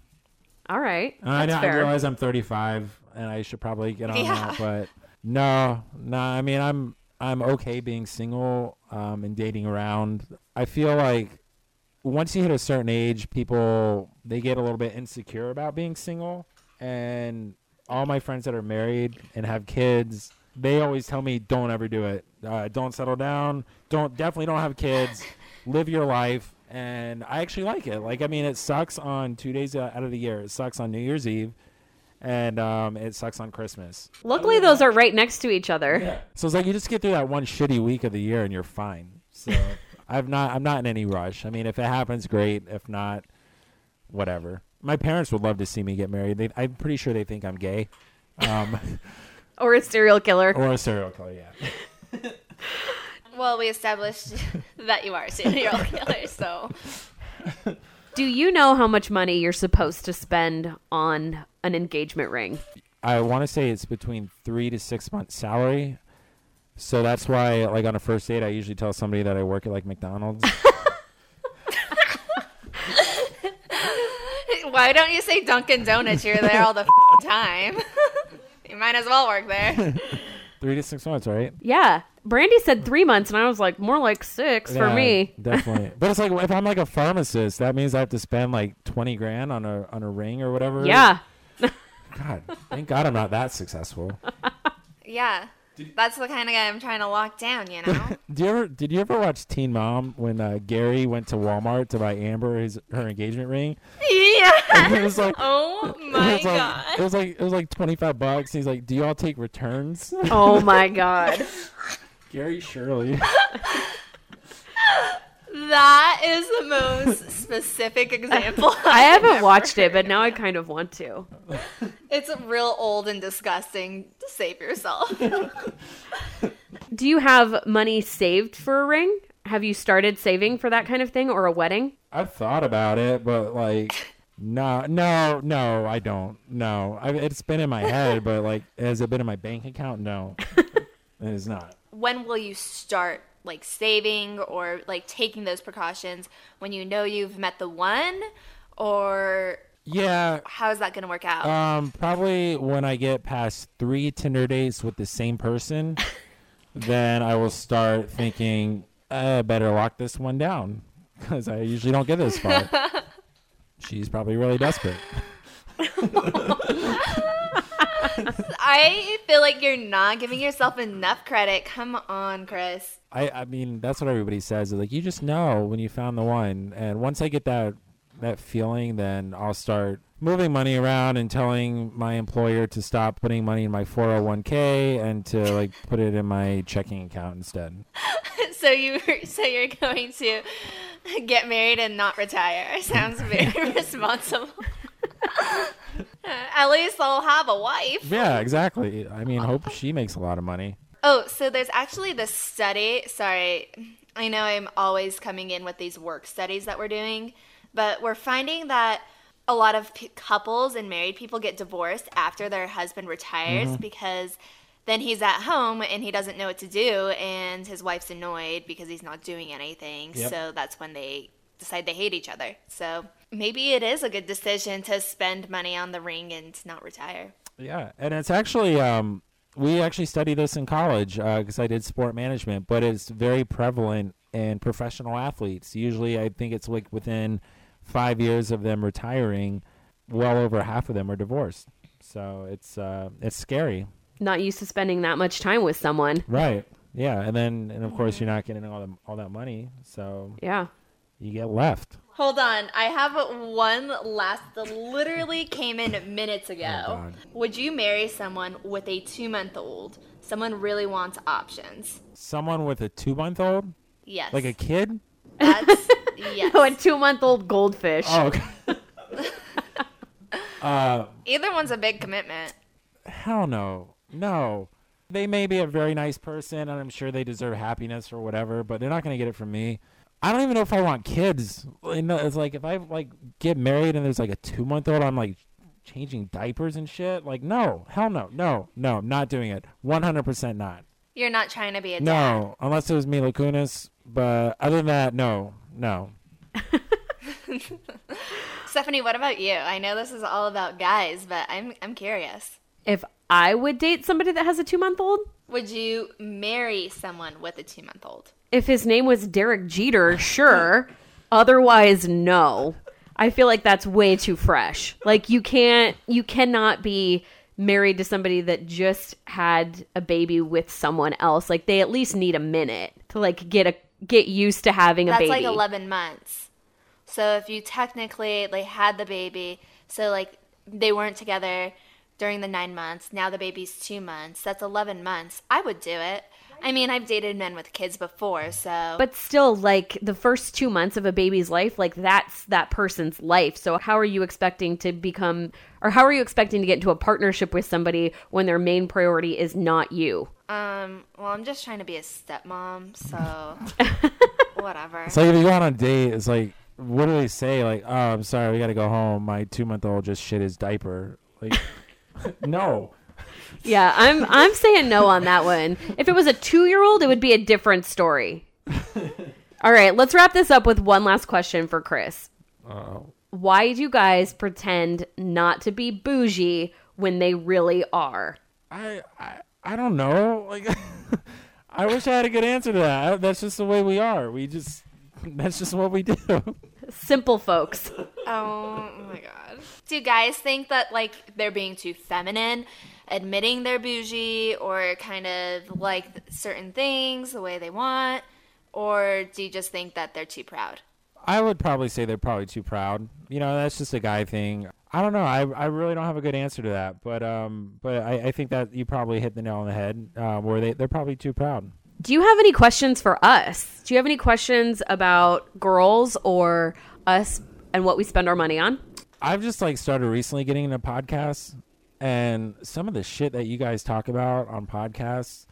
All right. I That's know. I fair. realize I'm 35 and I should probably get on Yeah. that, but no, no. I mean, I'm I'm okay being single um, and dating around. I feel like once you hit a certain age, people they get a little bit insecure about being single, and all my friends that are married and have kids, they always tell me, "Don't ever do it. Uh, don't settle down. Don't definitely don't have kids. Live your life." And I actually like it. Like, I mean, it sucks on two days out of the year. It sucks on New Year's Eve, and um, it sucks on Christmas. Luckily those are right next to each other. So it's like you just get through that one shitty week of the year and you're fine. So I've not I'm not in any rush. I mean, if it happens, great. If not, whatever. My parents would love to see me get married. They, I'm pretty sure they think I'm gay, um, Or a serial killer. or a serial killer. Yeah. Well, we established that you are a serial killer, so Do you know how much money you're supposed to spend on an engagement ring? I want to say it's between three to six months salary. So that's why, like on a first date, I usually tell somebody that I work at like McDonald's. why don't you say Dunkin' Donuts? You're there all the f- time. you might as well work there. Three to six months, right? Yeah. Brandy said three months, and I was like, more like six for Yeah, me. definitely. but it's like if I'm like a pharmacist, that means I have to spend like twenty grand on a on a ring or whatever. Yeah. God, thank God I'm not that successful. Yeah, that's the kind of guy I'm trying to lock down. You know. Do you ever did you ever watch Teen Mom when uh, Gary went to Walmart to buy Amber his her engagement ring? Yeah. it was like Oh it my was like, god. it was like it was like twenty five bucks. He's like, "Do y'all take returns?" Oh my God. Gary Shirley. That is the most specific example. I haven't watched it, but now I kind of want to. It's real old and disgusting to save yourself. Do you have money saved for a ring? Have you started saving for that kind of thing or a wedding? I've thought about it, but like, no, no, no, I don't. No, I, it's been in my head, but like, has it been in my bank account? No, it is not. when will you start like saving or like taking those precautions when you know you've met the one or Yeah, how is that going to work out? um, probably when I get past three Tinder dates with the same person, then I will start thinking, I better lock this one down because I usually don't get this far. She's probably really desperate. I feel like you're not giving yourself enough credit. Come on, Chris. I, I mean, that's what everybody says. Like, you just know when you found the one, and once I get that that feeling, then I'll start moving money around and telling my employer to stop putting money in my 401k and to like put it in my checking account instead. So you so you're going to get married and not retire. Sounds very responsible. At least I'll have a wife. Yeah, exactly. I mean, hope she makes a lot of money. Oh, so there's actually this study. Sorry, I know I'm always coming in with these work studies that we're doing, but we're finding that a lot of p- couples and married people get divorced after their husband retires mm-hmm. because then he's at home and he doesn't know what to do, and his wife's annoyed because he's not doing anything. Yep. So that's when they decide they hate each other. So maybe it is a good decision to spend money on the ring and not retire. Yeah, and it's actually um, we actually studied this in college because I did sport management, but it's very prevalent in professional athletes. Usually, I think it's like within five years of them retiring, well over half of them are divorced. So it's uh, it's scary, Not used to spending that much time with someone. right? Yeah, and then and of course you're not getting all the, all that money, so Yeah. you get left. Hold on, I have one last that literally came in minutes ago. Oh, Would you marry someone with a two month old? Someone really wants options. Someone with a two month old, Yes. like a kid. That's yes. Oh, a two month old goldfish. Oh, okay. uh, Either one's a big commitment. Hell no. No. They may be a very nice person and I'm sure they deserve happiness or whatever, but they're not going to get it from me. I don't even know if I want kids. You know, It's like if I like get married and there's like a 2-month-old I'm like changing diapers and shit. Like no. Hell no. No. No, not doing it. 100% not. You're not trying to be a dad. No, unless it was Mila Kunis, but other than that, no. No. Stephanie, what about you? I know this is all about guys, but I'm I'm curious. If I would date somebody that has a two month old, Would you marry someone with a two month old? if his name was Derek Jeter, sure. Otherwise, no. I feel like that's way too fresh. Like you can't, you cannot be married to somebody that just had a baby with someone else. Like they at least need a minute to like get a get used to having a That's baby. like 11 months. So if you technically like had the baby, so like they weren't together during the 9 months, now the baby's 2 months. That's 11 months. I would do it. I mean, I've dated men with kids before, so But still, like the first two months of a baby's life, like that's that person's life. So how are you expecting to become, or how are you expecting to get into a partnership with somebody when their main priority is not you? um well, I'm just trying to be a stepmom, so whatever. It's like if you go on a date, it's like, what do they say? Like, oh, I'm sorry, we got to go home. My two month old just shit his diaper. Like, no. Yeah, I'm I'm saying no on that one. If it was a two year old, it would be a different story. All right, let's wrap this up with one last question for Chris. Oh. Why do you guys pretend not to be bougie when they really are? I, I I don't know. Like, I wish I had a good answer to that. That's just the way we are. We just that's just what we do. Simple folks. Oh my god. Do guys think that like they're being too feminine, admitting they're bougie or kind of like certain things the way they want, or do you just think that they're too proud? I would probably say they're probably too proud. You know, that's just a guy thing. I don't know. I, I really don't have a good answer to that. But um, but I, I think that you probably hit the nail on the head. Uh, where they they're probably too proud. Do you have any questions for us? Do you have any questions about girls or us and what we spend our money on? I've just like started recently getting into podcasts, and some of the shit that you guys talk about on podcasts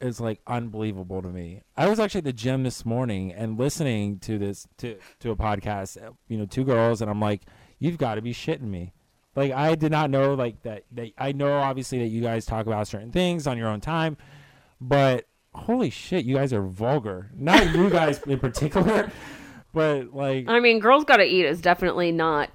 is like unbelievable to me. I was actually at the gym this morning and listening to this to to a podcast, you know, two girls, and I'm like, you've got to be shitting me. Like I did not know like that. That I know obviously that you guys talk about certain things on your own time, but holy shit, you guys are vulgar. Not you guys in particular, but like I mean, girls gotta eat is definitely not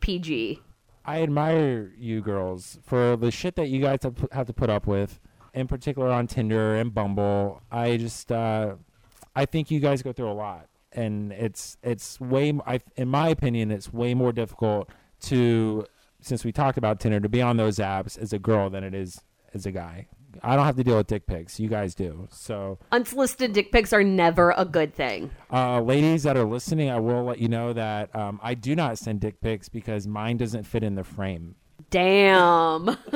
PG. I admire you girls for the shit that you guys have, have to put up with, in particular on Tinder and Bumble. I just, uh, I think you guys go through a lot, and it's it's way, m- I, in my opinion, it's way more difficult to, since we talked about Tinder, to be on those apps as a girl than it is as a guy. I don't have to deal with dick pics. You guys do. So, Unsolicited dick pics are never a good thing. uh, ladies that are listening, I will let you know that um, I do not send dick pics because mine doesn't fit in the frame. Damn.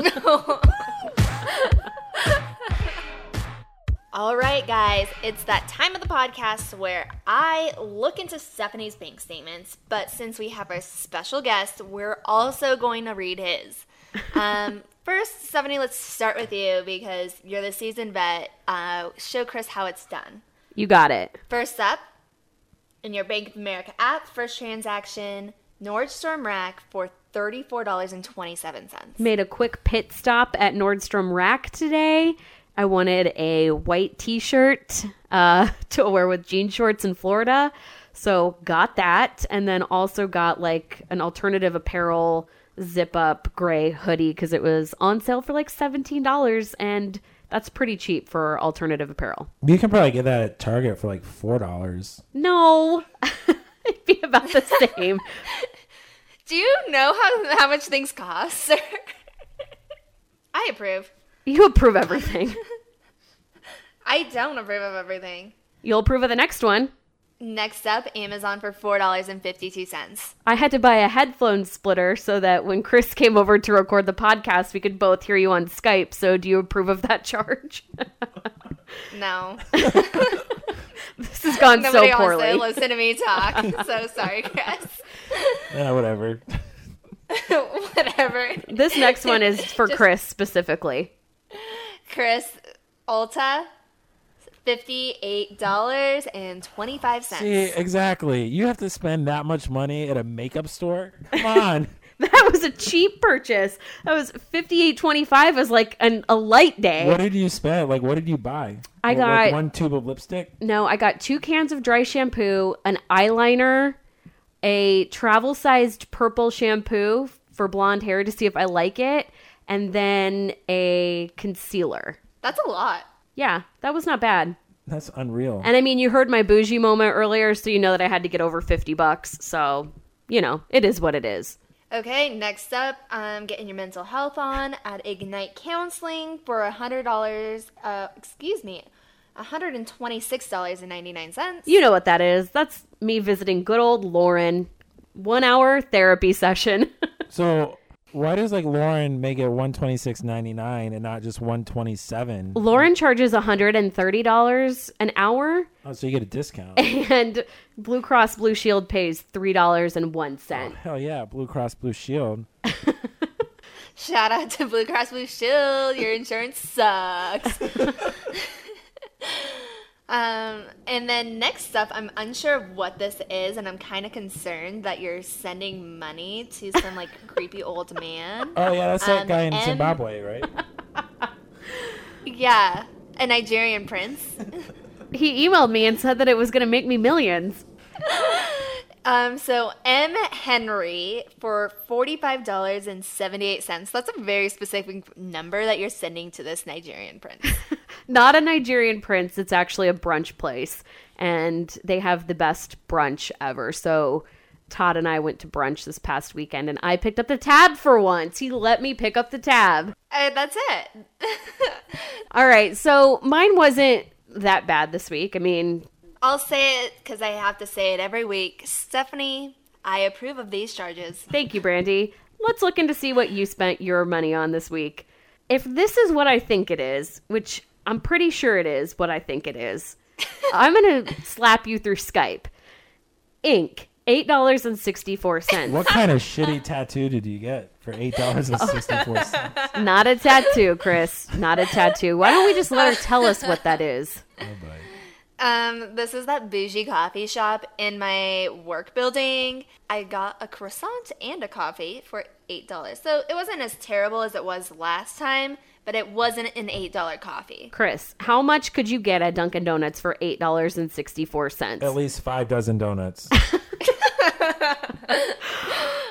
All right, guys, it's that time of the podcast where I look into Stephanie's bank statements, but since we have our special guest, we're also going to read his. Um, first, Stephanie, let's start with you because you're the seasoned vet. Uh, show Chris how it's done. You got it. First up, in your Bank of America app, first transaction, Nordstrom Rack for $34.27. Made a quick pit stop at Nordstrom Rack today. I wanted a white t shirt uh, to wear with jean shorts in Florida. So got that, and then also got like an alternative apparel zip up gray hoodie because it was on sale for like seventeen dollars, and that's pretty cheap for alternative apparel. You can probably get that at Target for like four dollars. No, it'd be about the same. Do you know how how much things cost, sir? I approve. You approve everything. I don't approve of everything. You'll approve of the next one. Next up, Amazon for four dollars and fifty two cents. I had to buy a headphone splitter so that when Chris came over to record the podcast, we could both hear you on Skype. So, do you approve of that charge? No, this has gone nobody so poorly. wants to listen to me talk. so sorry, Chris. Yeah, whatever. Whatever. This next one is for Just- Chris specifically. Chris Ulta, fifty-eight dollars and twenty-five See, exactly. You have to spend that much money at a makeup store? Come on. That was a cheap purchase. That was fifty eight twenty five. Was like an, a light day. what did you spend? Like, what did you buy? I What, like got- one tube of lipstick. No, I got two cans of dry shampoo, an eyeliner, a travel sized purple shampoo for blonde hair to see if I like it, and then a concealer. That's a lot. Yeah, that was not bad. That's unreal. And I mean, you heard my bougie moment earlier, so you know that I had to get over 50 bucks. So, you know, it is what it is. Okay, next up, um, getting your mental health on at Ignite Counseling for a hundred dollars. Uh, excuse me, hundred and twenty-six dollars and ninety-nine cents. You know what that is. That's me visiting good old Lauren. One hour therapy session. so, why does like Lauren make it one twenty six ninety nine and not just one twenty seven? Lauren charges $130 an hour, Oh, so you get a discount. and Blue Cross Blue Shield pays $3.01. Hell yeah, Blue Cross Blue Shield. Shout out to Blue Cross Blue Shield. Your insurance sucks. um, and then next up, I'm unsure of what this is, and I'm kind of concerned that you're sending money to some like creepy old man. Oh yeah, that's that Um, guy in M- Zimbabwe, right? Yeah, a Nigerian prince. He emailed me and said that it was going to make me millions. Um, so M Henry for forty-five dollars and seventy-eight cents. That's a very specific number that you're sending to this Nigerian prince. Not a Nigerian prince, it's actually a brunch place. And they have the best brunch ever. So Todd and I went to brunch this past weekend and I picked up the tab for once. He let me pick up the tab. uh, that's it. All right, so mine wasn't that bad this week. I mean, I'll say it because I have to say it every week. Stephanie, I approve of these charges. thank you, Brandy. Let's look into see what you spent your money on this week. If this is what I think it is, which I'm pretty sure it is what I think it is, I'm going to slap you through Skype. Ink, $8.64. What kind of shitty tattoo did you get for eight dollars and sixty four cents? Not a tattoo, Chris. Not a tattoo. Why don't we just let her tell us what that is? Oh boy. Um, this is that bougie coffee shop in my work building. I got a croissant and a coffee for eight dollars. So it wasn't as terrible as it was last time, but it wasn't an eight dollar coffee. Chris, how much could you get at Dunkin' Donuts for $8.64? At least five dozen donuts.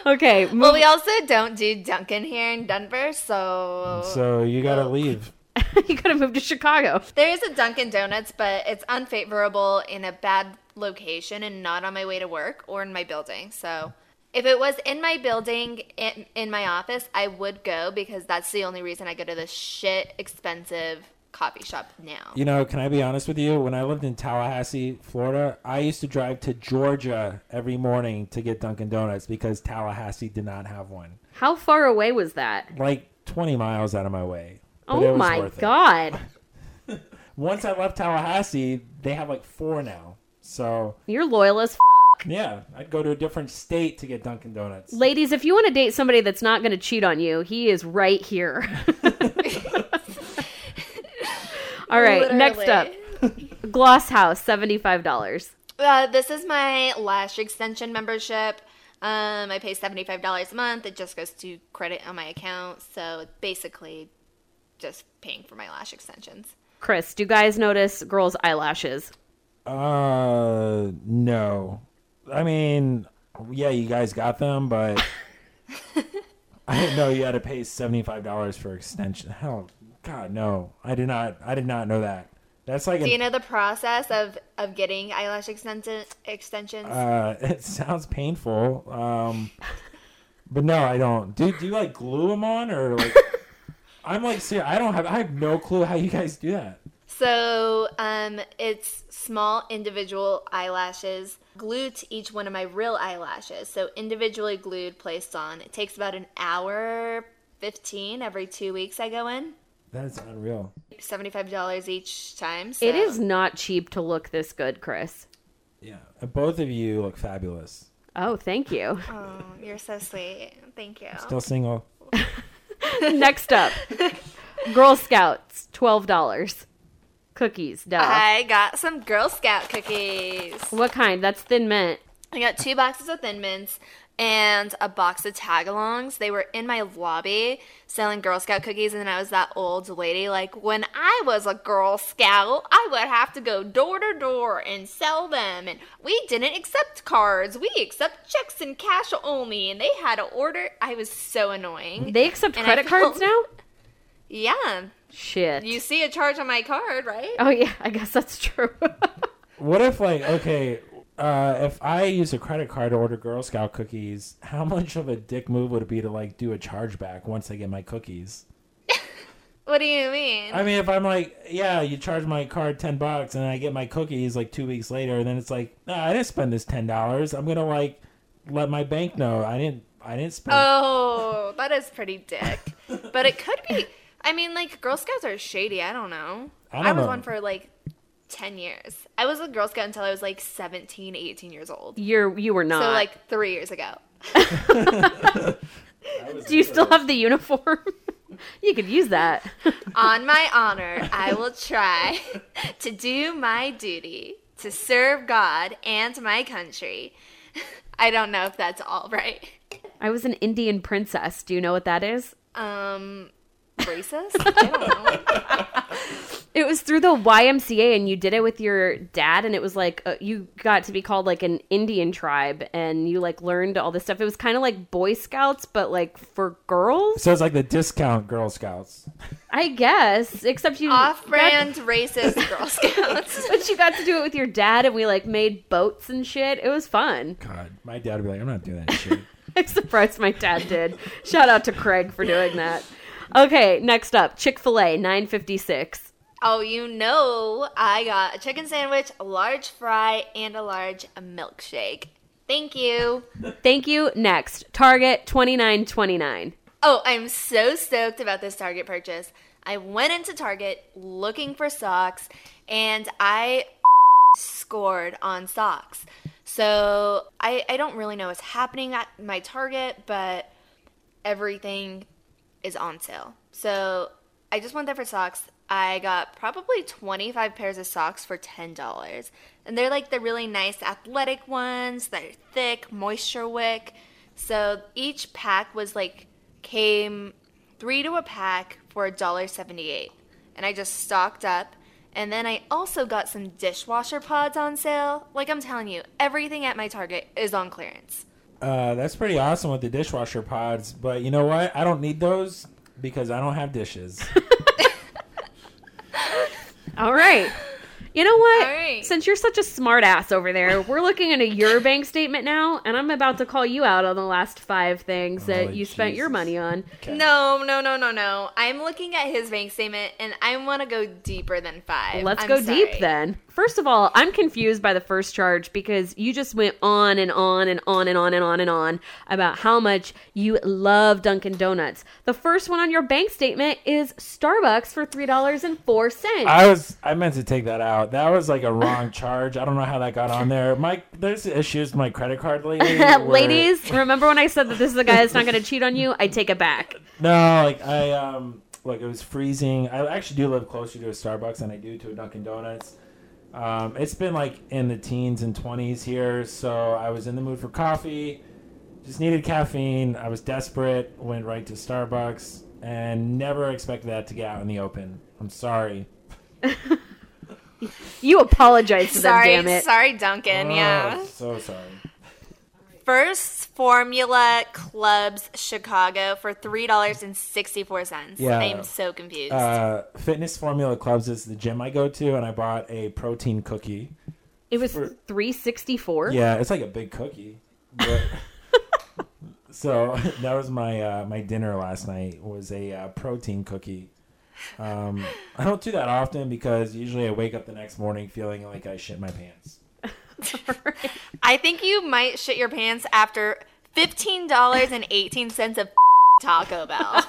Okay, Well, we also don't do Dunkin' here in Denver, so So you gotta leave. you gotta move to Chicago. there is a Dunkin' Donuts, but it's unfavorable in a bad location and not on my way to work or in my building. So if it was in my building, in, in my office, I would go because that's the only reason I go to this shit expensive coffee shop now. You know, can I be honest with you? When I lived in Tallahassee, Florida, I used to drive to Georgia every morning to get Dunkin' Donuts because Tallahassee did not have one. How far away was that? Like 20 miles out of my way. But Oh my god. Once I left Tallahassee, they have like four now. So, You're loyal as f- yeah, I'd go to a different state to get Dunkin' Donuts. Ladies, if you want to date somebody that's not going to cheat on you, he is right here. All right, next up. Gloss House, $75. Uh, this is my lash extension membership. Um, I pay $75 a month. It just goes to credit on my account. So it's basically just paying for my lash extensions. Chris, do you guys notice girls' eyelashes? Uh, no. I mean, yeah, you guys got them, but I didn't know you had to pay seventy five dollars for extension. Hell, God, no, I did not. I did not know that. That's like Do an, you know the process of of getting eyelash extension extensions? uh, it sounds painful. Um, but no, I don't. Do do you like glue them on or like? I'm like, see, I don't have. I have no clue how you guys do that. So, um, it's small individual eyelashes glued to each one of my real eyelashes. So, individually glued, placed on. It takes about an hour, 15 every two weeks I go in. That's unreal. $75 each time. So. It is not cheap to look this good, Chris. Yeah, both of you look fabulous. Oh, thank you. Oh, you're so sweet. Thank you. Still single. Next up, Girl Scouts, twelve dollars. Cookies, duh. I got some Girl Scout cookies. what kind? That's Thin Mint. I got two boxes of Thin Mints and a box of Tagalongs. They were in my lobby selling Girl Scout cookies, and then I was that old lady. Like, when I was a Girl Scout, I would have to go door to door and sell them, and we didn't accept cards. We accept checks and cash only, and they had to order. I was so annoying. They accept And credit cards now. yeah. Shit. You see a charge on my card, right? oh yeah, I guess that's true. What if like okay, uh, if I use a credit card to order Girl Scout cookies, how much of a dick move would it be to like do a chargeback once I get my cookies? What do you mean? I mean, if I'm like, yeah, you charge my card ten bucks, and I get my cookies like two weeks later, then it's like, nah, I didn't spend this ten dollars. I'm gonna like let my bank know I didn't. I didn't spend. Oh, that is pretty dick. but it could be. I mean, like Girl Scouts are shady. I don't know. I I, don't was know. one for like ten years. I was a Girl Scout until I was like 17, 18 years old. You're you were not. So like three years ago. do you still have the uniform? you could use that. On my honor, I will try to do my duty to serve God and my country. I don't know if that's all right. I was an Indian princess. Do you know what that is? Um, racist? I don't know. It was through the YMCA, and you did it with your dad, and it was like uh, you got to be called like an Indian tribe, and you like learned all this stuff. It was kind of like Boy Scouts, but like for girls, So it's like the discount Girl Scouts. I guess. Except you Off-brand racist Girl Scouts. but you got to do it with your dad, and we like made boats and shit. It was fun. God, my dad would be like, I'm not doing that shit. I'm surprised my dad did. Shout out to Craig for doing that. Okay, next up, Chick Fil A, nine fifty six. Oh, you know, I got a chicken sandwich, a large fry, and a large milkshake. Thank you. Thank you. Next, Target twenty nine twenty nine. Oh, I'm so stoked about this Target purchase. I went into Target looking for socks and I scored on socks. So I, I don't really know what's happening at my Target, but everything is on sale. So I just went there for socks. I got probably 25 pairs of socks for $10. And they're like the really nice athletic ones that are thick, moisture wick. So each pack was like came three to a pack for $1.78. And I just stocked up. And then I also got some dishwasher pods on sale. Like I'm telling you, everything at my Target is on clearance. Uh, that's pretty awesome with the dishwasher pods, but you know what? I don't need those because I don't have dishes. All right. You know what? All right. Since you're such a smart ass over there, we're looking at a your bank statement now, and I'm about to call you out on the last five things that Holy you spent your money on. Okay. No, no, no, no, no. I'm looking at his bank statement and I want to go deeper than five. Let's I'm go deep then. First of all, I'm confused by the first charge because you just went on and on and on and on and on and on about how much you love Dunkin' Donuts. The first one on your bank statement is Starbucks for $3.04. I was I meant to take that out. That was like a wrong charge. I don't know how that got on there. My there's issues with my credit card lately. where- Ladies, remember when I said that this is a guy that's not going to cheat on you? I take it back. No, like I um Like it was freezing. I actually do live closer to a Starbucks than I do to a Dunkin' Donuts. Um, it's been like in the teens and twenties here, so I was in the mood for coffee. Just needed caffeine. I was desperate. Went right to Starbucks and never expected that to get out in the open. I'm sorry. You apologize to them, Sorry, damn it. sorry, Dunkin'. Oh, yeah. so sorry. First Formula Clubs Chicago for three dollars and sixty four cents. Yeah. I'm so confused. Uh, Fitness Formula Clubs is the gym I go to, and I bought a protein cookie. It was For- 364. Yeah, it's like a big cookie. But, so that was my uh, my dinner last night was a uh, protein cookie. Um, I don't do that often because usually I wake up the next morning feeling like I shit my pants. I think you might shit your pants after fifteen dollars and eighteen cents of Taco Bell.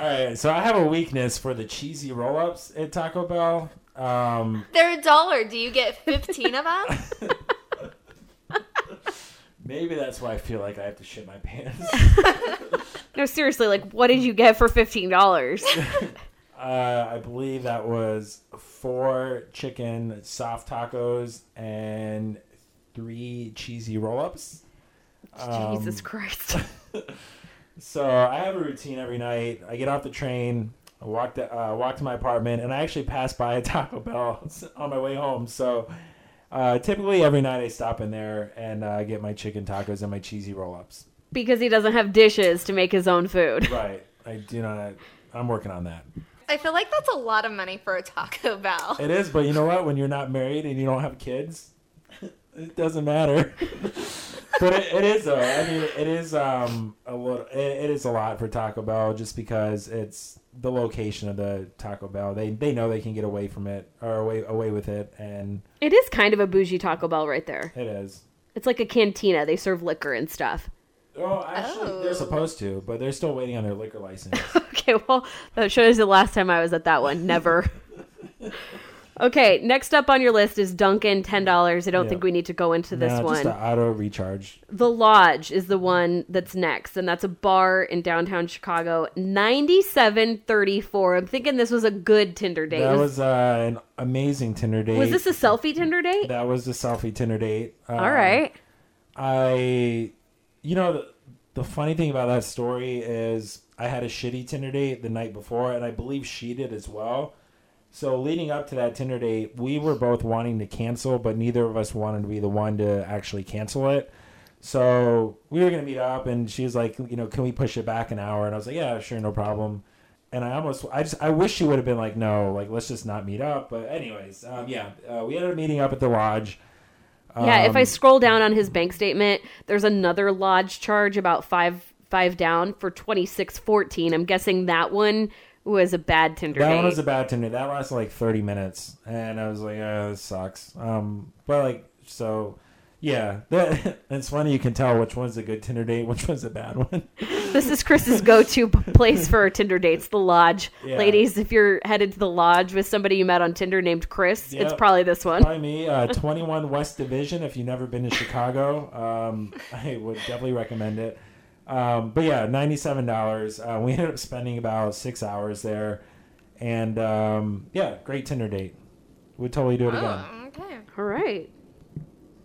All right, so I have a weakness for the cheesy roll ups at Taco Bell. Um, They're a dollar. Do you get fifteen of them? maybe that's why I feel like I have to shit my pants. No, seriously, like what did you get for $15? Uh, I believe that was four chicken soft tacos and three cheesy roll ups. Jesus Christ. So I have a routine every night. I get off the train, I walk to, uh, walk to my apartment, and I actually pass by a Taco Bell on my way home. So uh, typically every night I stop in there and uh, get my chicken tacos and my cheesy roll ups. because he doesn't have dishes to make his own food. Right. I do not. I'm working on that. I feel like that's a lot of money for a Taco Bell. It is, but you know what? When you're not married and you don't have kids, it doesn't matter. but it, it is though. I mean, it is um a little. It, it is a lot for Taco Bell just because it's the location of the Taco Bell. They they know they can get away from it or away away with it, and It is kind of a bougie Taco Bell right there. it is. It's like a cantina. They serve liquor and stuff. Oh, actually, Oh. they're supposed to, but they're still waiting on their liquor license. Okay, well, that shows the last time I was at that one. Never. okay, next up on your list is Dunkin', $10. I don't Yeah. think we need to go into this no, one. just an auto recharge. The Lodge is the one that's next, and that's a bar in downtown Chicago. Ninety-seven thirty-four. I'm thinking this was a good Tinder date. That was, was uh, an amazing Tinder date. was this a selfie Tinder date? That was the selfie Tinder date. Um, All right. I, you know, the, the funny thing about that story is I had a shitty Tinder date the night before, and I believe she did as well. So leading up to that Tinder date, we were both wanting to cancel, but neither of us wanted to be the one to actually cancel it. So we were gonna meet up, and she was like, you know, can we push it back an hour? And I was like, yeah, sure, no problem. And I almost, I just, I wish she would have been like, no, like let's just not meet up. But anyways, um, yeah, uh, we ended up meeting up at the lodge. Yeah, if I Um, scroll down on his bank statement, there's another lodge charge about five five down for twenty six fourteen. I'm guessing that one was a bad Tinder That date. one was a bad Tinder. That lasted like 30 minutes, and I was like, "Oh, this sucks." Um, but like, so yeah, that, it's funny. You can tell which one's a good Tinder date, which one's a bad one. this is Chris's go to place for Tinder dates, the lodge. Yeah. Ladies, if you're headed to the lodge with somebody you met on Tinder named Chris, it's probably this one. By me, uh, 21 West Division. If you've never been to Chicago, um, I would definitely recommend it. Um, but yeah, ninety-seven dollars. Uh, we ended up spending about six hours there, and um, yeah, great Tinder date. Would totally do it again. Oh, okay. All right.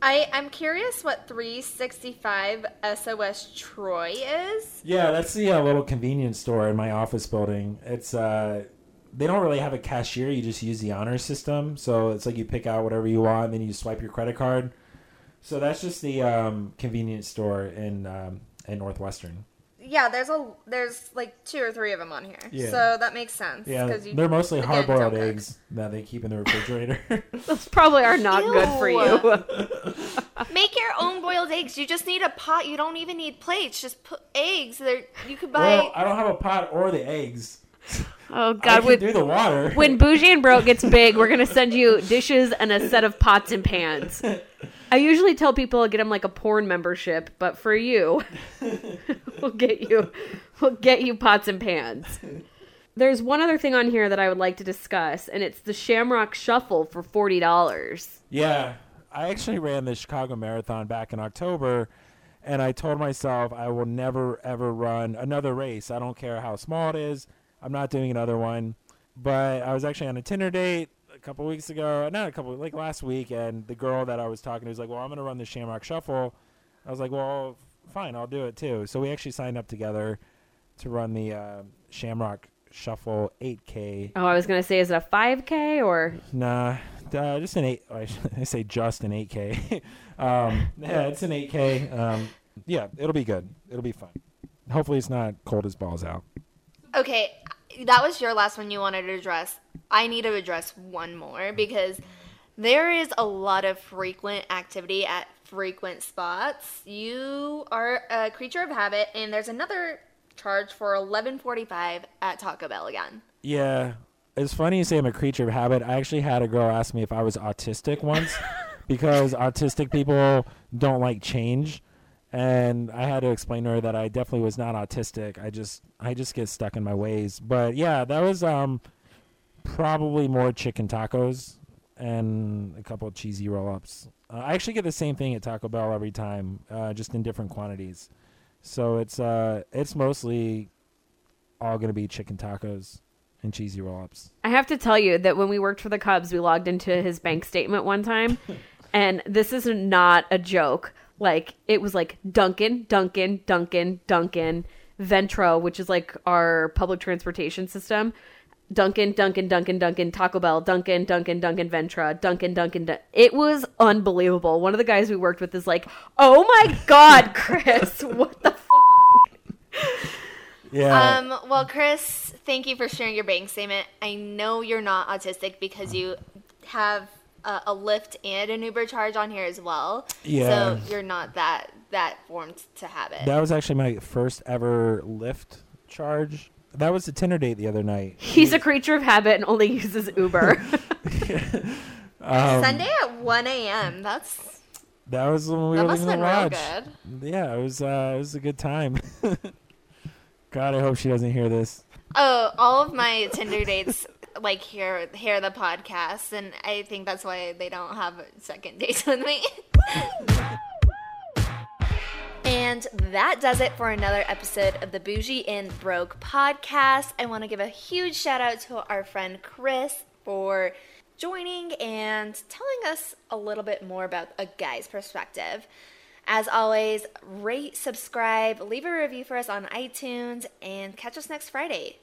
I I'm curious what 365 SOS Troy is. Yeah, that's the uh, little convenience store in my office building. It's uh, they don't really have a cashier. You just use the honor system. So it's like you pick out whatever you want, and then you swipe your credit card. So that's just the um, convenience store in um, in Northwestern. Yeah, there's a there's like two or three of them on here. Yeah. So that makes sense. Yeah, 'cause you- they're mostly again, hard boiled don't cook. eggs that they keep in the refrigerator. Those probably are not good for you. Make your own boiled eggs. You just need a pot. You don't even need plates. Just put eggs. There, you could buy. well, I don't have a pot or the eggs. oh I God, can when, do the water. when Bougie and Broke gets big, we're gonna send you dishes and a set of pots and pans. I usually tell people I'll get them like a porn membership, but for you, we'll get you, we'll get you pots and pans. There's one other thing on here that I would like to discuss, and it's the Shamrock Shuffle for forty dollars. Yeah, I actually ran the Chicago Marathon back in October, and I told myself I will never ever run another race. I don't care how small it is. I'm not doing another one. But I was actually on a Tinder date couple weeks ago, not a couple, like last week, and the girl that I was talking to was like, "Well, I'm going to run the Shamrock Shuffle." I was like, "Well, fine, I'll do it too." So we actually signed up together to run the uh, Shamrock Shuffle 8K. Oh, I was gonna say, is it a five k or Nah, uh, just an eight. I say just an eight K. um, yeah, it's an eight K. Um, yeah, it'll be good. It'll be fun. Hopefully, it's not cold as balls out. Okay, that was your last one you wanted to address. I need to address one more because there is a lot of frequent activity at frequent spots. You are a creature of habit, and there's another charge for 11:45 at Taco Bell again. Yeah, it's funny you say I'm a creature of habit. I actually had a girl ask me if I was autistic once because autistic people don't like change. And I had to explain to her that I definitely was not autistic. I just I just get stuck in my ways. But yeah, that was um probably more chicken tacos and a couple of cheesy roll ups. Uh, I actually get the same thing at Taco Bell every time, uh, just in different quantities. So it's uh it's mostly all gonna be chicken tacos and cheesy roll ups. I have to tell you that when we worked for the Cubs, we logged into his bank statement one time, and this is not a joke. Like it was like Dunkin', Dunkin', Dunkin', Dunkin', Ventra, which is like our public transportation system. Dunkin', Dunkin', Dunkin', Dunkin', Taco Bell, Dunkin', Dunkin', Dunkin', Ventra, Dunkin', Dunkin'. Dun- it was unbelievable. One of the guys we worked with is like, "Oh my god, Chris, what the f-? Yeah. Um, well, Chris, thank you for sharing your bank statement. I know you're not autistic because you have a, a Lyft and an Uber charge on here as well. Yeah. So you're not that that formed to have it. that was actually my first ever Lyft charge. That was a Tinder date the other night. He's a creature of habit and only uses Uber." Um, Sunday at 1 a.m. That's That was when we that were must living have in been the real lodge. good. Yeah, it was. Uh, it was a good time. God, I hope she doesn't hear this. Oh, all of my Tinder dates like hear hear the podcast, and I think that's why they don't have second dates with me. And that does it for another episode of the Bougie and Broke podcast. I want to give a huge shout out to our friend Chris for joining and telling us a little bit more about a guy's perspective. As always, rate, subscribe, leave a review for us on iTunes, and catch us next Friday.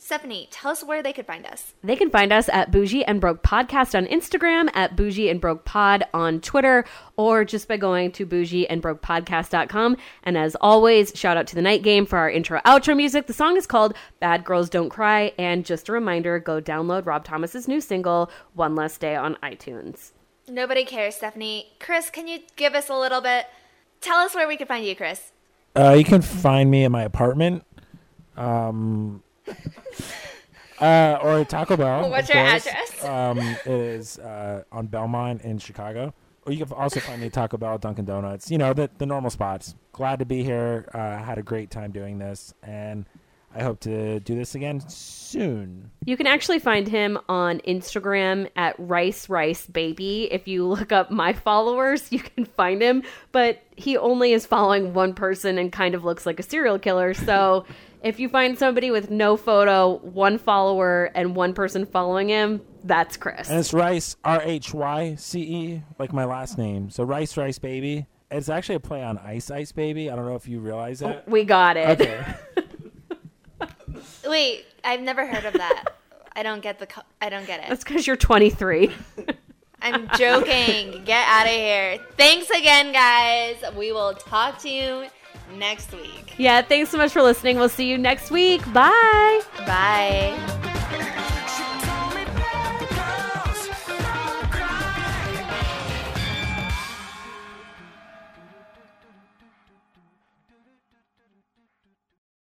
Stephanie, tell us where they could find us. They can find us at Bougie and Broke Podcast on Instagram, at Bougie and Broke Pod on Twitter, or just by going to bougieandbrokepodcast.com. And as always, shout out to the night game for our intro outro music. The song is called Bad Girls Don't Cry. And just a reminder, go download Rob Thomas's new single, One Less Day on iTunes. Nobody cares, Stephanie. Chris, can you give us a little bit? Tell us where we can find you, Chris. Uh, you can find me in my apartment, um, uh, or Taco Bell. What's your course. address? Um, it is uh, on Belmont in Chicago. Or you can also find me at Taco Bell, Dunkin' Donuts. You know the the normal spots. Glad to be here. Uh, had a great time doing this, and I hope to do this again soon. You can actually find him on Instagram at Rice Rice Baby. If you look up my followers, you can find him. But he only is following one person and kind of looks like a serial killer. So if you find somebody with no photo, one follower, and one person following him, that's Chris. And it's Rhyce, R H Y C E, like my last name. So Rice Rice Baby. It's actually a play on Ice Ice Baby. I don't know if you realize that. We got it. Okay. Wait, I've never heard of that. I don't get the. Co- I don't get it. That's because you're 23. I'm joking. Get out of here. Thanks again, guys. We will talk to you next week. Yeah, thanks so much for listening. We'll see you next week. Bye. Bye.